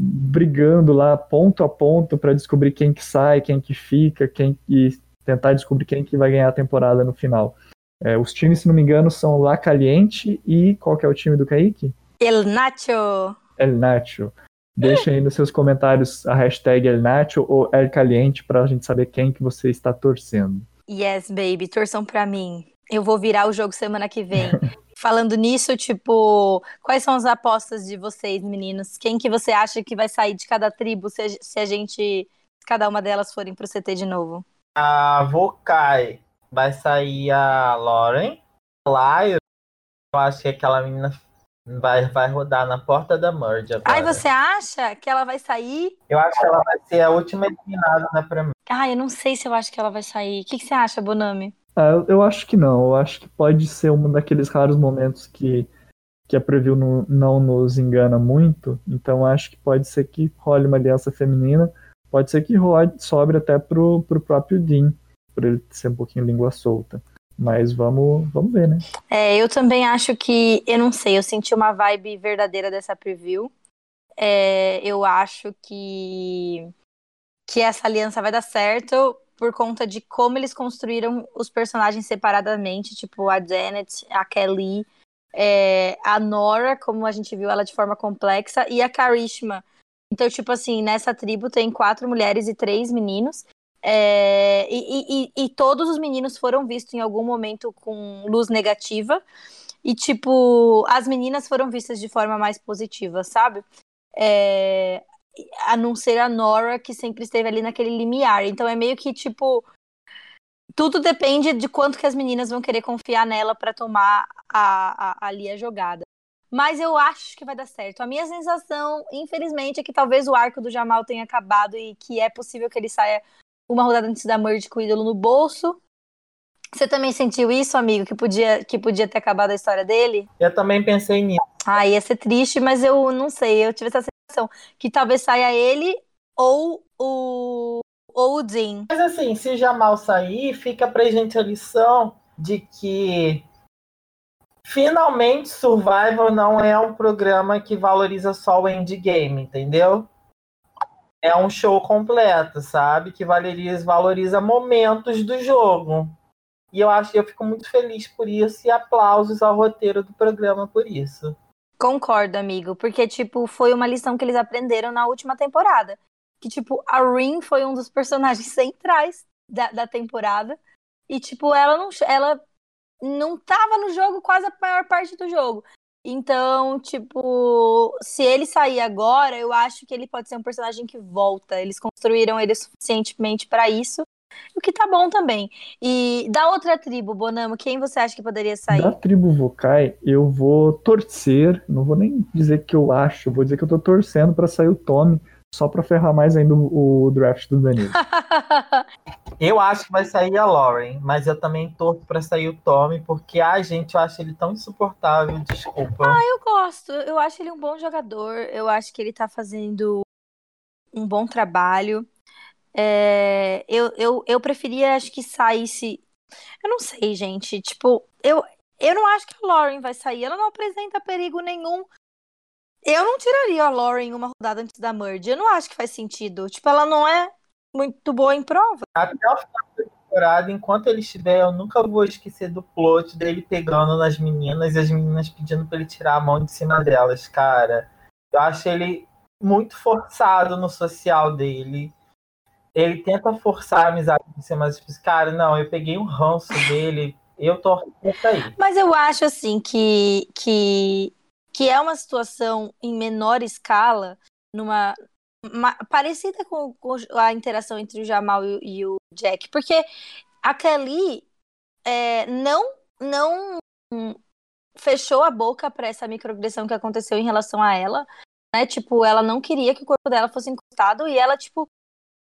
brigando lá ponto a ponto para descobrir quem que sai, quem que fica, quem e tentar descobrir quem que vai ganhar a temporada no final. É, os times, se não me engano, são La Caliente e qual que é o time do Kaique? El Nacho. El Nacho. Deixem aí nos seus comentários a hashtag El Nacho ou El Caliente para a gente saber quem que você está torcendo. Yes, baby, torçam para mim. Eu vou virar o jogo semana que vem. Falando nisso, tipo, quais são as apostas de vocês, meninos? Quem que você acha que vai sair de cada tribo se a, se a gente, se cada uma delas forem pro CT de novo? A Vokai vai sair a Lauren. Lá, eu acho que aquela menina Vai, vai rodar na porta da Merge agora. Ai, você acha que ela vai sair? Eu acho que ela vai ser a última eliminada da Premier. Ah, eu não sei se eu acho que ela vai sair. O que, que você acha, Bonami? Ah, eu, eu, acho que não. Eu acho que pode ser um daqueles raros momentos que, que a preview não, não nos engana muito. Então acho que pode ser que role uma aliança feminina. Pode ser que role, sobre até pro, pro próprio Dean, por ele ser um pouquinho língua solta. Mas vamos, vamos ver, né? É, eu também acho que, eu não sei, eu senti uma vibe verdadeira dessa preview. É, eu acho que, que essa aliança vai dar certo por conta de como eles construíram os personagens separadamente, tipo a Janet, a Kelly, é, a Nora, como a gente viu ela de forma complexa, e a Karishma. Então, tipo assim, nessa tribo tem quatro mulheres e três meninos. É, e, e, e, todos os meninos foram vistos em algum momento com luz negativa. E, tipo, as meninas foram vistas de forma mais positiva, sabe? É, a não ser a Nora, que sempre esteve ali naquele limiar. Então é meio que, tipo. Tudo depende de quanto que as meninas vão querer confiar nela para tomar a, a, ali a jogada. Mas eu acho que vai dar certo. A minha sensação, infelizmente, é que talvez o arco do Jamal tenha acabado e que é possível que ele saia uma rodada antes da merge com o ídolo no bolso. Você também sentiu isso, amigo, que podia, que podia ter acabado a história dele? Eu também pensei nisso. Ah, ia ser triste, mas eu não sei. Eu tive essa sensação que talvez saia ele ou o, ou o Dean. Mas assim, se Jamal sair, fica pra gente a lição de que finalmente Survival não é um programa que valoriza só o endgame, entendeu? é um show completo, sabe? Que valoriza, valoriza momentos do jogo. E eu acho que eu fico muito feliz por isso e aplausos ao roteiro do programa por isso. Concordo, amigo, porque tipo, foi uma lição que eles aprenderam na última temporada. Que tipo, a Rin foi um dos personagens centrais da, da temporada. E tipo, ela não ela não tava no jogo quase a maior parte do jogo. Então, tipo, se ele sair agora, eu acho que ele pode ser um personagem que volta. Eles construíram ele suficientemente para isso. O que tá bom também. E da outra tribo, Bonamo, quem você acha que poderia sair? Da tribo Vokai, eu vou torcer, não vou nem dizer que eu acho, vou dizer que eu tô torcendo para sair o Tommy, só pra ferrar mais ainda o, o draft do Danilo. eu acho que vai sair a Lauren, mas eu também torço pra sair o Tommy, porque, ai, gente, eu acho ele tão insuportável, desculpa. Ah, eu gosto. Eu acho ele um bom jogador. Eu acho que ele tá fazendo um bom trabalho. É, eu, eu, eu preferia, acho que saísse. Eu não sei, gente. Tipo, eu, eu não acho que a Lauren vai sair. Ela não apresenta perigo nenhum eu não tiraria a Lauren uma rodada antes da merge. Eu não acho que faz sentido. Tipo, ela não é muito boa em prova. Até o final da temporada, enquanto ele estiver, eu nunca vou esquecer do plot dele pegando nas meninas e as meninas pedindo pra ele tirar a mão de cima delas, cara. Eu acho ele muito forçado no social dele. Ele tenta forçar a amizade com você, mas, tipo, cara, não, eu peguei um ranço dele. Eu tô aí. Mas eu acho assim que, que que é uma situação em menor escala, numa uma, parecida com, com, a interação entre o Jamal e, e o Jack, porque a Kelly é, não não fechou a boca para essa microagressão que aconteceu em relação a ela, né? Tipo, ela não queria que o corpo dela fosse encostado e ela tipo,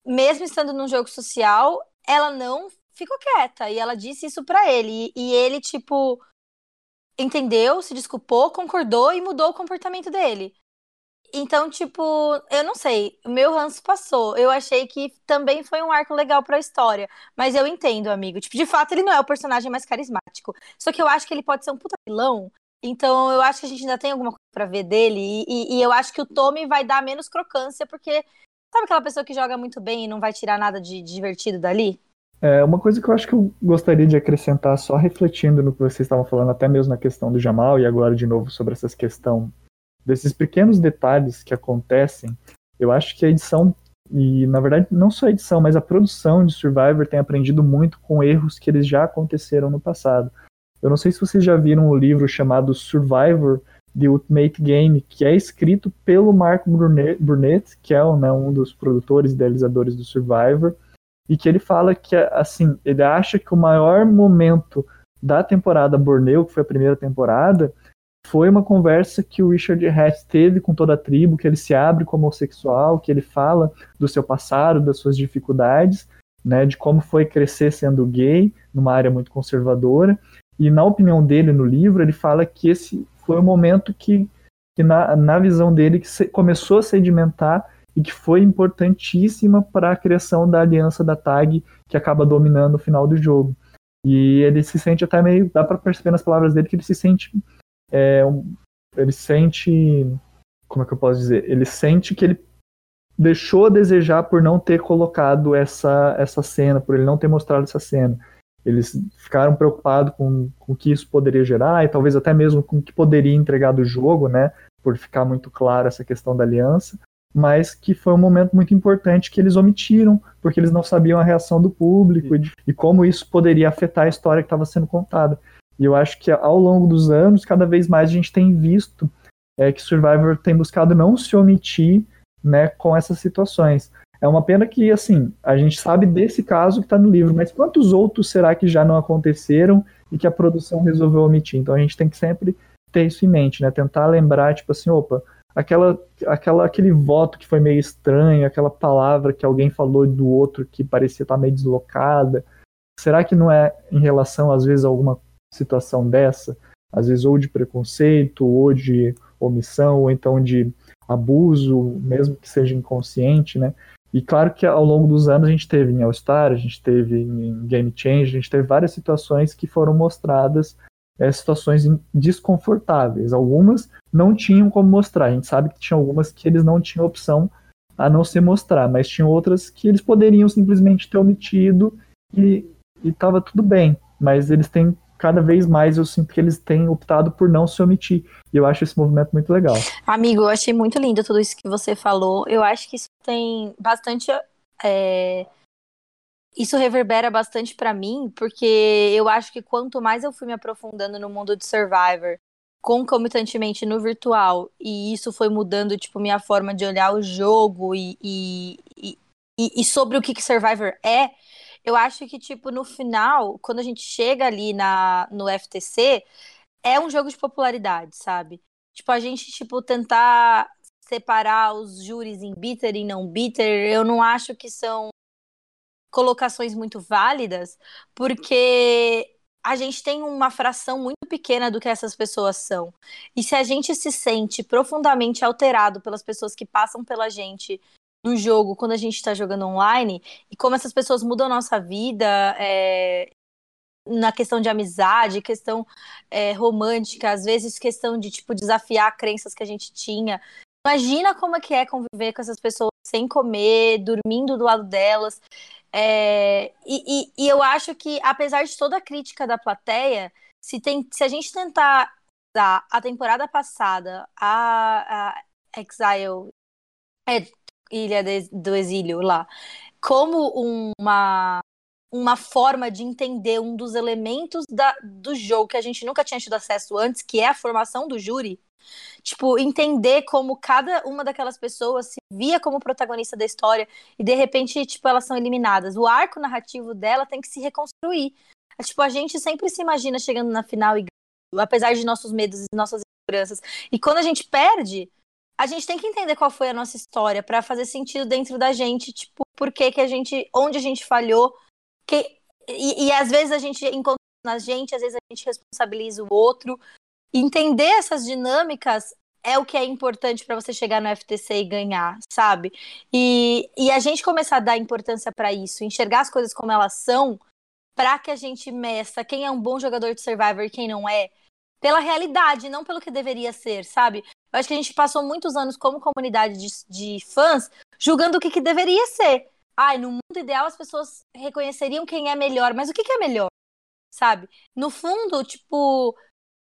mesmo estando num jogo social, ela não ficou quieta e ela disse isso para ele e, e ele tipo entendeu, se desculpou, concordou e mudou o comportamento dele. Então, tipo, eu não sei, o meu ranço passou. Eu achei que também foi um arco legal para a história, mas eu entendo, amigo. Tipo, de fato ele não é o personagem mais carismático. Só que eu acho que ele pode ser um puta vilão. Então, eu acho que a gente ainda tem alguma coisa para ver dele e, e, e eu acho que o Tommy vai dar menos crocância porque sabe aquela pessoa que joga muito bem e não vai tirar nada de divertido dali? É, uma coisa que eu acho que eu gostaria de acrescentar, só refletindo no que vocês estavam falando, até mesmo na questão do Jamal, e agora de novo sobre essa questão desses pequenos detalhes que acontecem, eu acho que a edição, e na verdade não só a edição, mas a produção de Survivor tem aprendido muito com erros que eles já aconteceram no passado. Eu não sei se vocês já viram um livro chamado Survivor The Ultimate Game, que é escrito pelo Marco Burnett, que é né, um dos produtores e idealizadores do Survivor, e que ele fala que, assim, ele acha que o maior momento da temporada Borneo, que foi a primeira temporada, foi uma conversa que o Richard Hatch teve com toda a tribo, que ele se abre como homossexual, que ele fala do seu passado, das suas dificuldades, né, de como foi crescer sendo gay, numa área muito conservadora, e na opinião dele no livro, ele fala que esse foi o momento que, que na, na visão dele, que se, começou a sedimentar e que foi importantíssima para a criação da aliança da TAG, que acaba dominando o final do jogo. E ele se sente até meio, dá para perceber nas palavras dele que ele se sente, é, um, ele sente, como é que eu posso dizer? Ele sente que ele deixou a desejar por não ter colocado essa, essa cena, por ele não ter mostrado essa cena. Eles ficaram preocupados com, com o que isso poderia gerar e talvez até mesmo com o que poderia entregar do jogo, né? Por ficar muito claro essa questão da aliança mas que foi um momento muito importante que eles omitiram, porque eles não sabiam a reação do público e, e como isso poderia afetar a história que estava sendo contada. E eu acho que ao longo dos anos, cada vez mais a gente tem visto é, que Survivor tem buscado não se omitir né, com essas situações. É uma pena que, assim, a gente sabe desse caso que está no livro, mas quantos outros será que já não aconteceram e que a produção resolveu omitir? Então a gente tem que sempre ter isso em mente, né? Tentar lembrar, tipo assim, opa, aquela, aquela, aquele voto que foi meio estranho, aquela palavra que alguém falou do outro que parecia estar meio deslocada. Será que não é em relação, às vezes, a alguma situação dessa? Às vezes, ou de preconceito, ou de omissão, ou então de abuso, mesmo que seja inconsciente, né? E claro que ao longo dos anos a gente teve em All Star, a gente teve em Game Change, a gente teve várias situações que foram mostradas, é, situações desconfortáveis. Algumas não tinham como mostrar, a gente sabe que tinha algumas que eles não tinham opção a não se mostrar, mas tinha outras que eles poderiam simplesmente ter omitido e estava tudo bem, mas eles têm cada vez mais eu sinto que eles têm optado por não se omitir. E eu acho esse movimento muito legal. Amigo, eu achei muito lindo tudo isso que você falou. Eu acho que isso tem bastante. É... Isso reverbera bastante para mim, porque eu acho que quanto mais eu fui me aprofundando no mundo de Survivor, concomitantemente no virtual, e isso foi mudando, tipo, minha forma de olhar o jogo e, e, e, e sobre o que, que Survivor é, eu acho que, tipo, no final, quando a gente chega ali na, no FTC, é um jogo de popularidade, sabe? Tipo, a gente, tipo, tentar separar os júris em bitter e não bitter, eu não acho que são colocações muito válidas, porque a gente tem uma fração muito pequena do que essas pessoas são. E se a gente se sente profundamente alterado pelas pessoas que passam pela gente no jogo quando a gente está jogando online e como essas pessoas mudam a nossa vida é, na questão de amizade, questão é, romântica, às vezes questão de tipo desafiar crenças que a gente tinha. Imagina como é que é conviver com essas pessoas sem comer, dormindo do lado delas. É, e, e, e, eu acho que, apesar de toda a crítica da plateia, se, tem, se a gente tentar dar a temporada passada, a, a Exile, é, Ilha de, do Exílio lá, como uma, uma forma de entender um dos elementos da, do jogo que a gente nunca tinha tido acesso antes, que é a formação do júri. Tipo, entender como cada uma daquelas pessoas se via como protagonista da história e de repente, tipo, elas são eliminadas. O arco narrativo dela tem que se reconstruir. Tipo, a gente sempre se imagina chegando na final e apesar de nossos medos e nossas inseguranças. E quando a gente perde, a gente tem que entender qual foi a nossa história para fazer sentido dentro da gente, tipo, por que, que a gente, onde a gente falhou, que, e, e às vezes a gente encontra na gente, às vezes a gente responsabiliza o outro. Entender essas dinâmicas é o que é importante para você chegar no FTC e ganhar, sabe? E, e a gente começar a dar importância para isso, enxergar as coisas como elas são, para que a gente meça quem é um bom jogador de Survivor e quem não é, pela realidade, não pelo que deveria ser, sabe? Eu acho que a gente passou muitos anos como comunidade de, de fãs julgando o que, que deveria ser. Ai, no mundo ideal as pessoas reconheceriam quem é melhor, mas o que, que é melhor? Sabe? No fundo, tipo,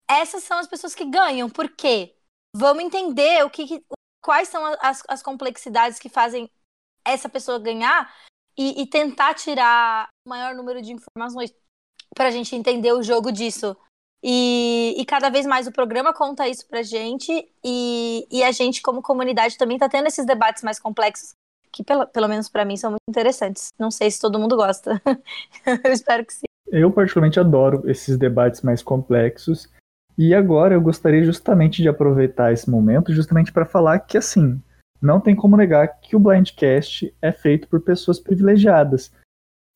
essas são as pessoas que ganham. Por quê? Vamos entender o que, que quais são as, as complexidades que fazem essa pessoa ganhar e, e tentar tirar o maior número de informações para a gente entender o jogo disso. E, e, cada vez mais o programa conta isso pra gente, e, e a gente, como comunidade, também tá tendo esses debates mais complexos, que pelo, pelo menos para mim são muito interessantes. Não sei se todo mundo gosta. eu espero que sim. Eu, particularmente, adoro esses debates mais complexos. E agora eu gostaria justamente de aproveitar esse momento justamente para falar que, assim, não tem como negar que o Blindcast é feito por pessoas privilegiadas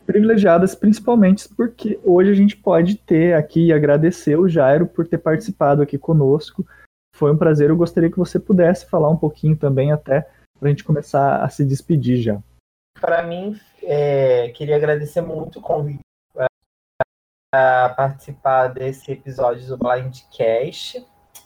privilegiadas, principalmente porque hoje a gente pode ter aqui e agradecer o Jairo por ter participado aqui conosco. Foi um prazer. Eu gostaria que você pudesse falar um pouquinho também, até para a gente começar a se despedir já. Para mim, é, queria agradecer muito o convite para participar desse episódio do Blindcast.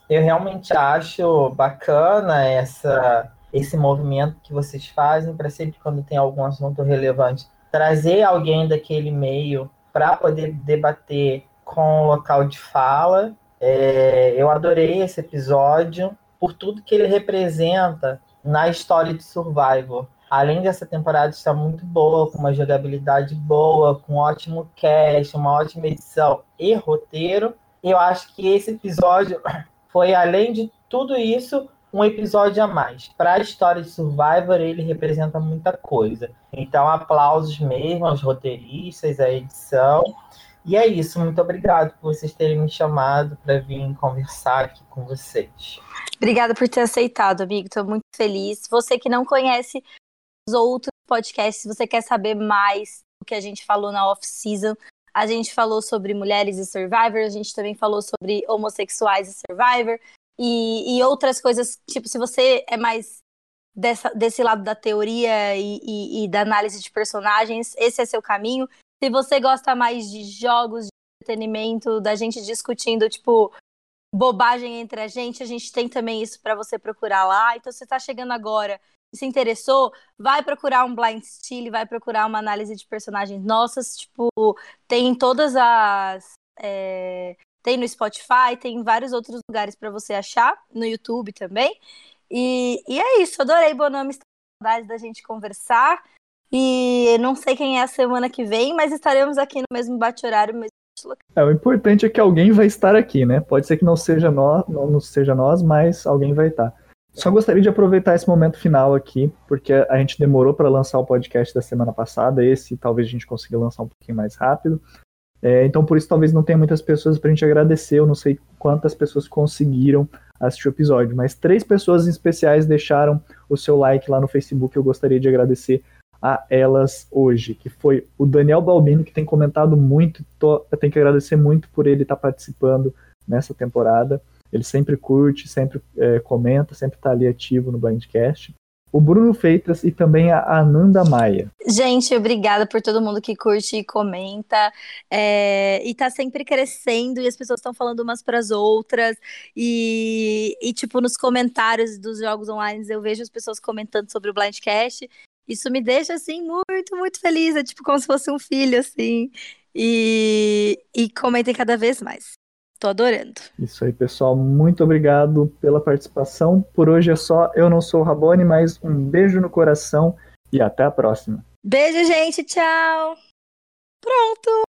Eu realmente acho bacana essa, esse movimento que vocês fazem para sempre quando tem algum assunto relevante trazer alguém daquele meio para poder debater com o local de fala. É, eu adorei esse episódio por tudo que ele representa na história de Survivor. Além dessa temporada estar muito boa, com uma jogabilidade boa, com um ótimo cast, uma ótima edição e roteiro, eu acho que esse episódio foi, além de tudo isso, um episódio a mais. Para a história de Survivor, ele representa muita coisa. Então, aplausos mesmo aos roteiristas, à edição. E é isso, muito obrigado por vocês terem me chamado para vir conversar aqui com vocês. Obrigada por ter aceitado, amigo. Estou muito feliz. Você que não conhece os outros podcasts, se você quer saber mais do que a gente falou na off-season, a gente falou sobre mulheres e Survivor, a gente também falou sobre homossexuais e Survivor, e, e outras coisas, tipo, se você é mais dessa, desse lado da teoria e, e, e da análise de personagens, esse é seu caminho. Se você gosta mais de jogos, de entretenimento, da gente discutindo, tipo, bobagem entre a gente, a gente tem também isso para você procurar lá. Então, se você está chegando agora e se interessou, vai procurar um blind style, vai procurar uma análise de personagens nossas, tipo, tem todas as. É, tem no Spotify, tem em vários outros lugares para você achar, no YouTube também. E, e é isso, adorei Bonami, saudade da gente conversar. E não sei quem é a semana que vem, mas estaremos aqui no mesmo bate-horário, mesmo é, o importante é que alguém vai estar aqui, né? Pode ser que não seja nós, não seja nós, mas alguém vai estar. Só gostaria de aproveitar esse momento final aqui, porque a gente demorou para lançar o podcast da semana passada. Esse talvez a gente consiga lançar um pouquinho mais rápido. É, então, por isso, talvez não tenha muitas pessoas para a gente agradecer. Eu não sei quantas pessoas conseguiram assistir o episódio, mas três pessoas especiais deixaram o seu like lá no Facebook. Eu gostaria de agradecer a elas hoje, que foi o Daniel Balbino, que tem comentado muito. Tô, eu tenho que agradecer muito por ele estar tá participando nessa temporada. Ele sempre curte, sempre é, comenta, sempre está ali ativo no Blindcast. O Bruno Feitas e também a Ananda Maia. Gente, obrigada por todo mundo que curte e comenta. É, e tá sempre crescendo, e as pessoas estão falando umas para as outras. E, e, tipo, nos comentários dos jogos online, eu vejo as pessoas comentando sobre o Blindcast. Isso me deixa, assim, muito, muito feliz. É tipo como se fosse um filho, assim. E, e comentem cada vez mais. Tô adorando. Isso aí, pessoal. Muito obrigado pela participação. Por hoje é só. Eu não sou o Rabone, mas um beijo no coração e até a próxima. Beijo, gente. Tchau. Pronto.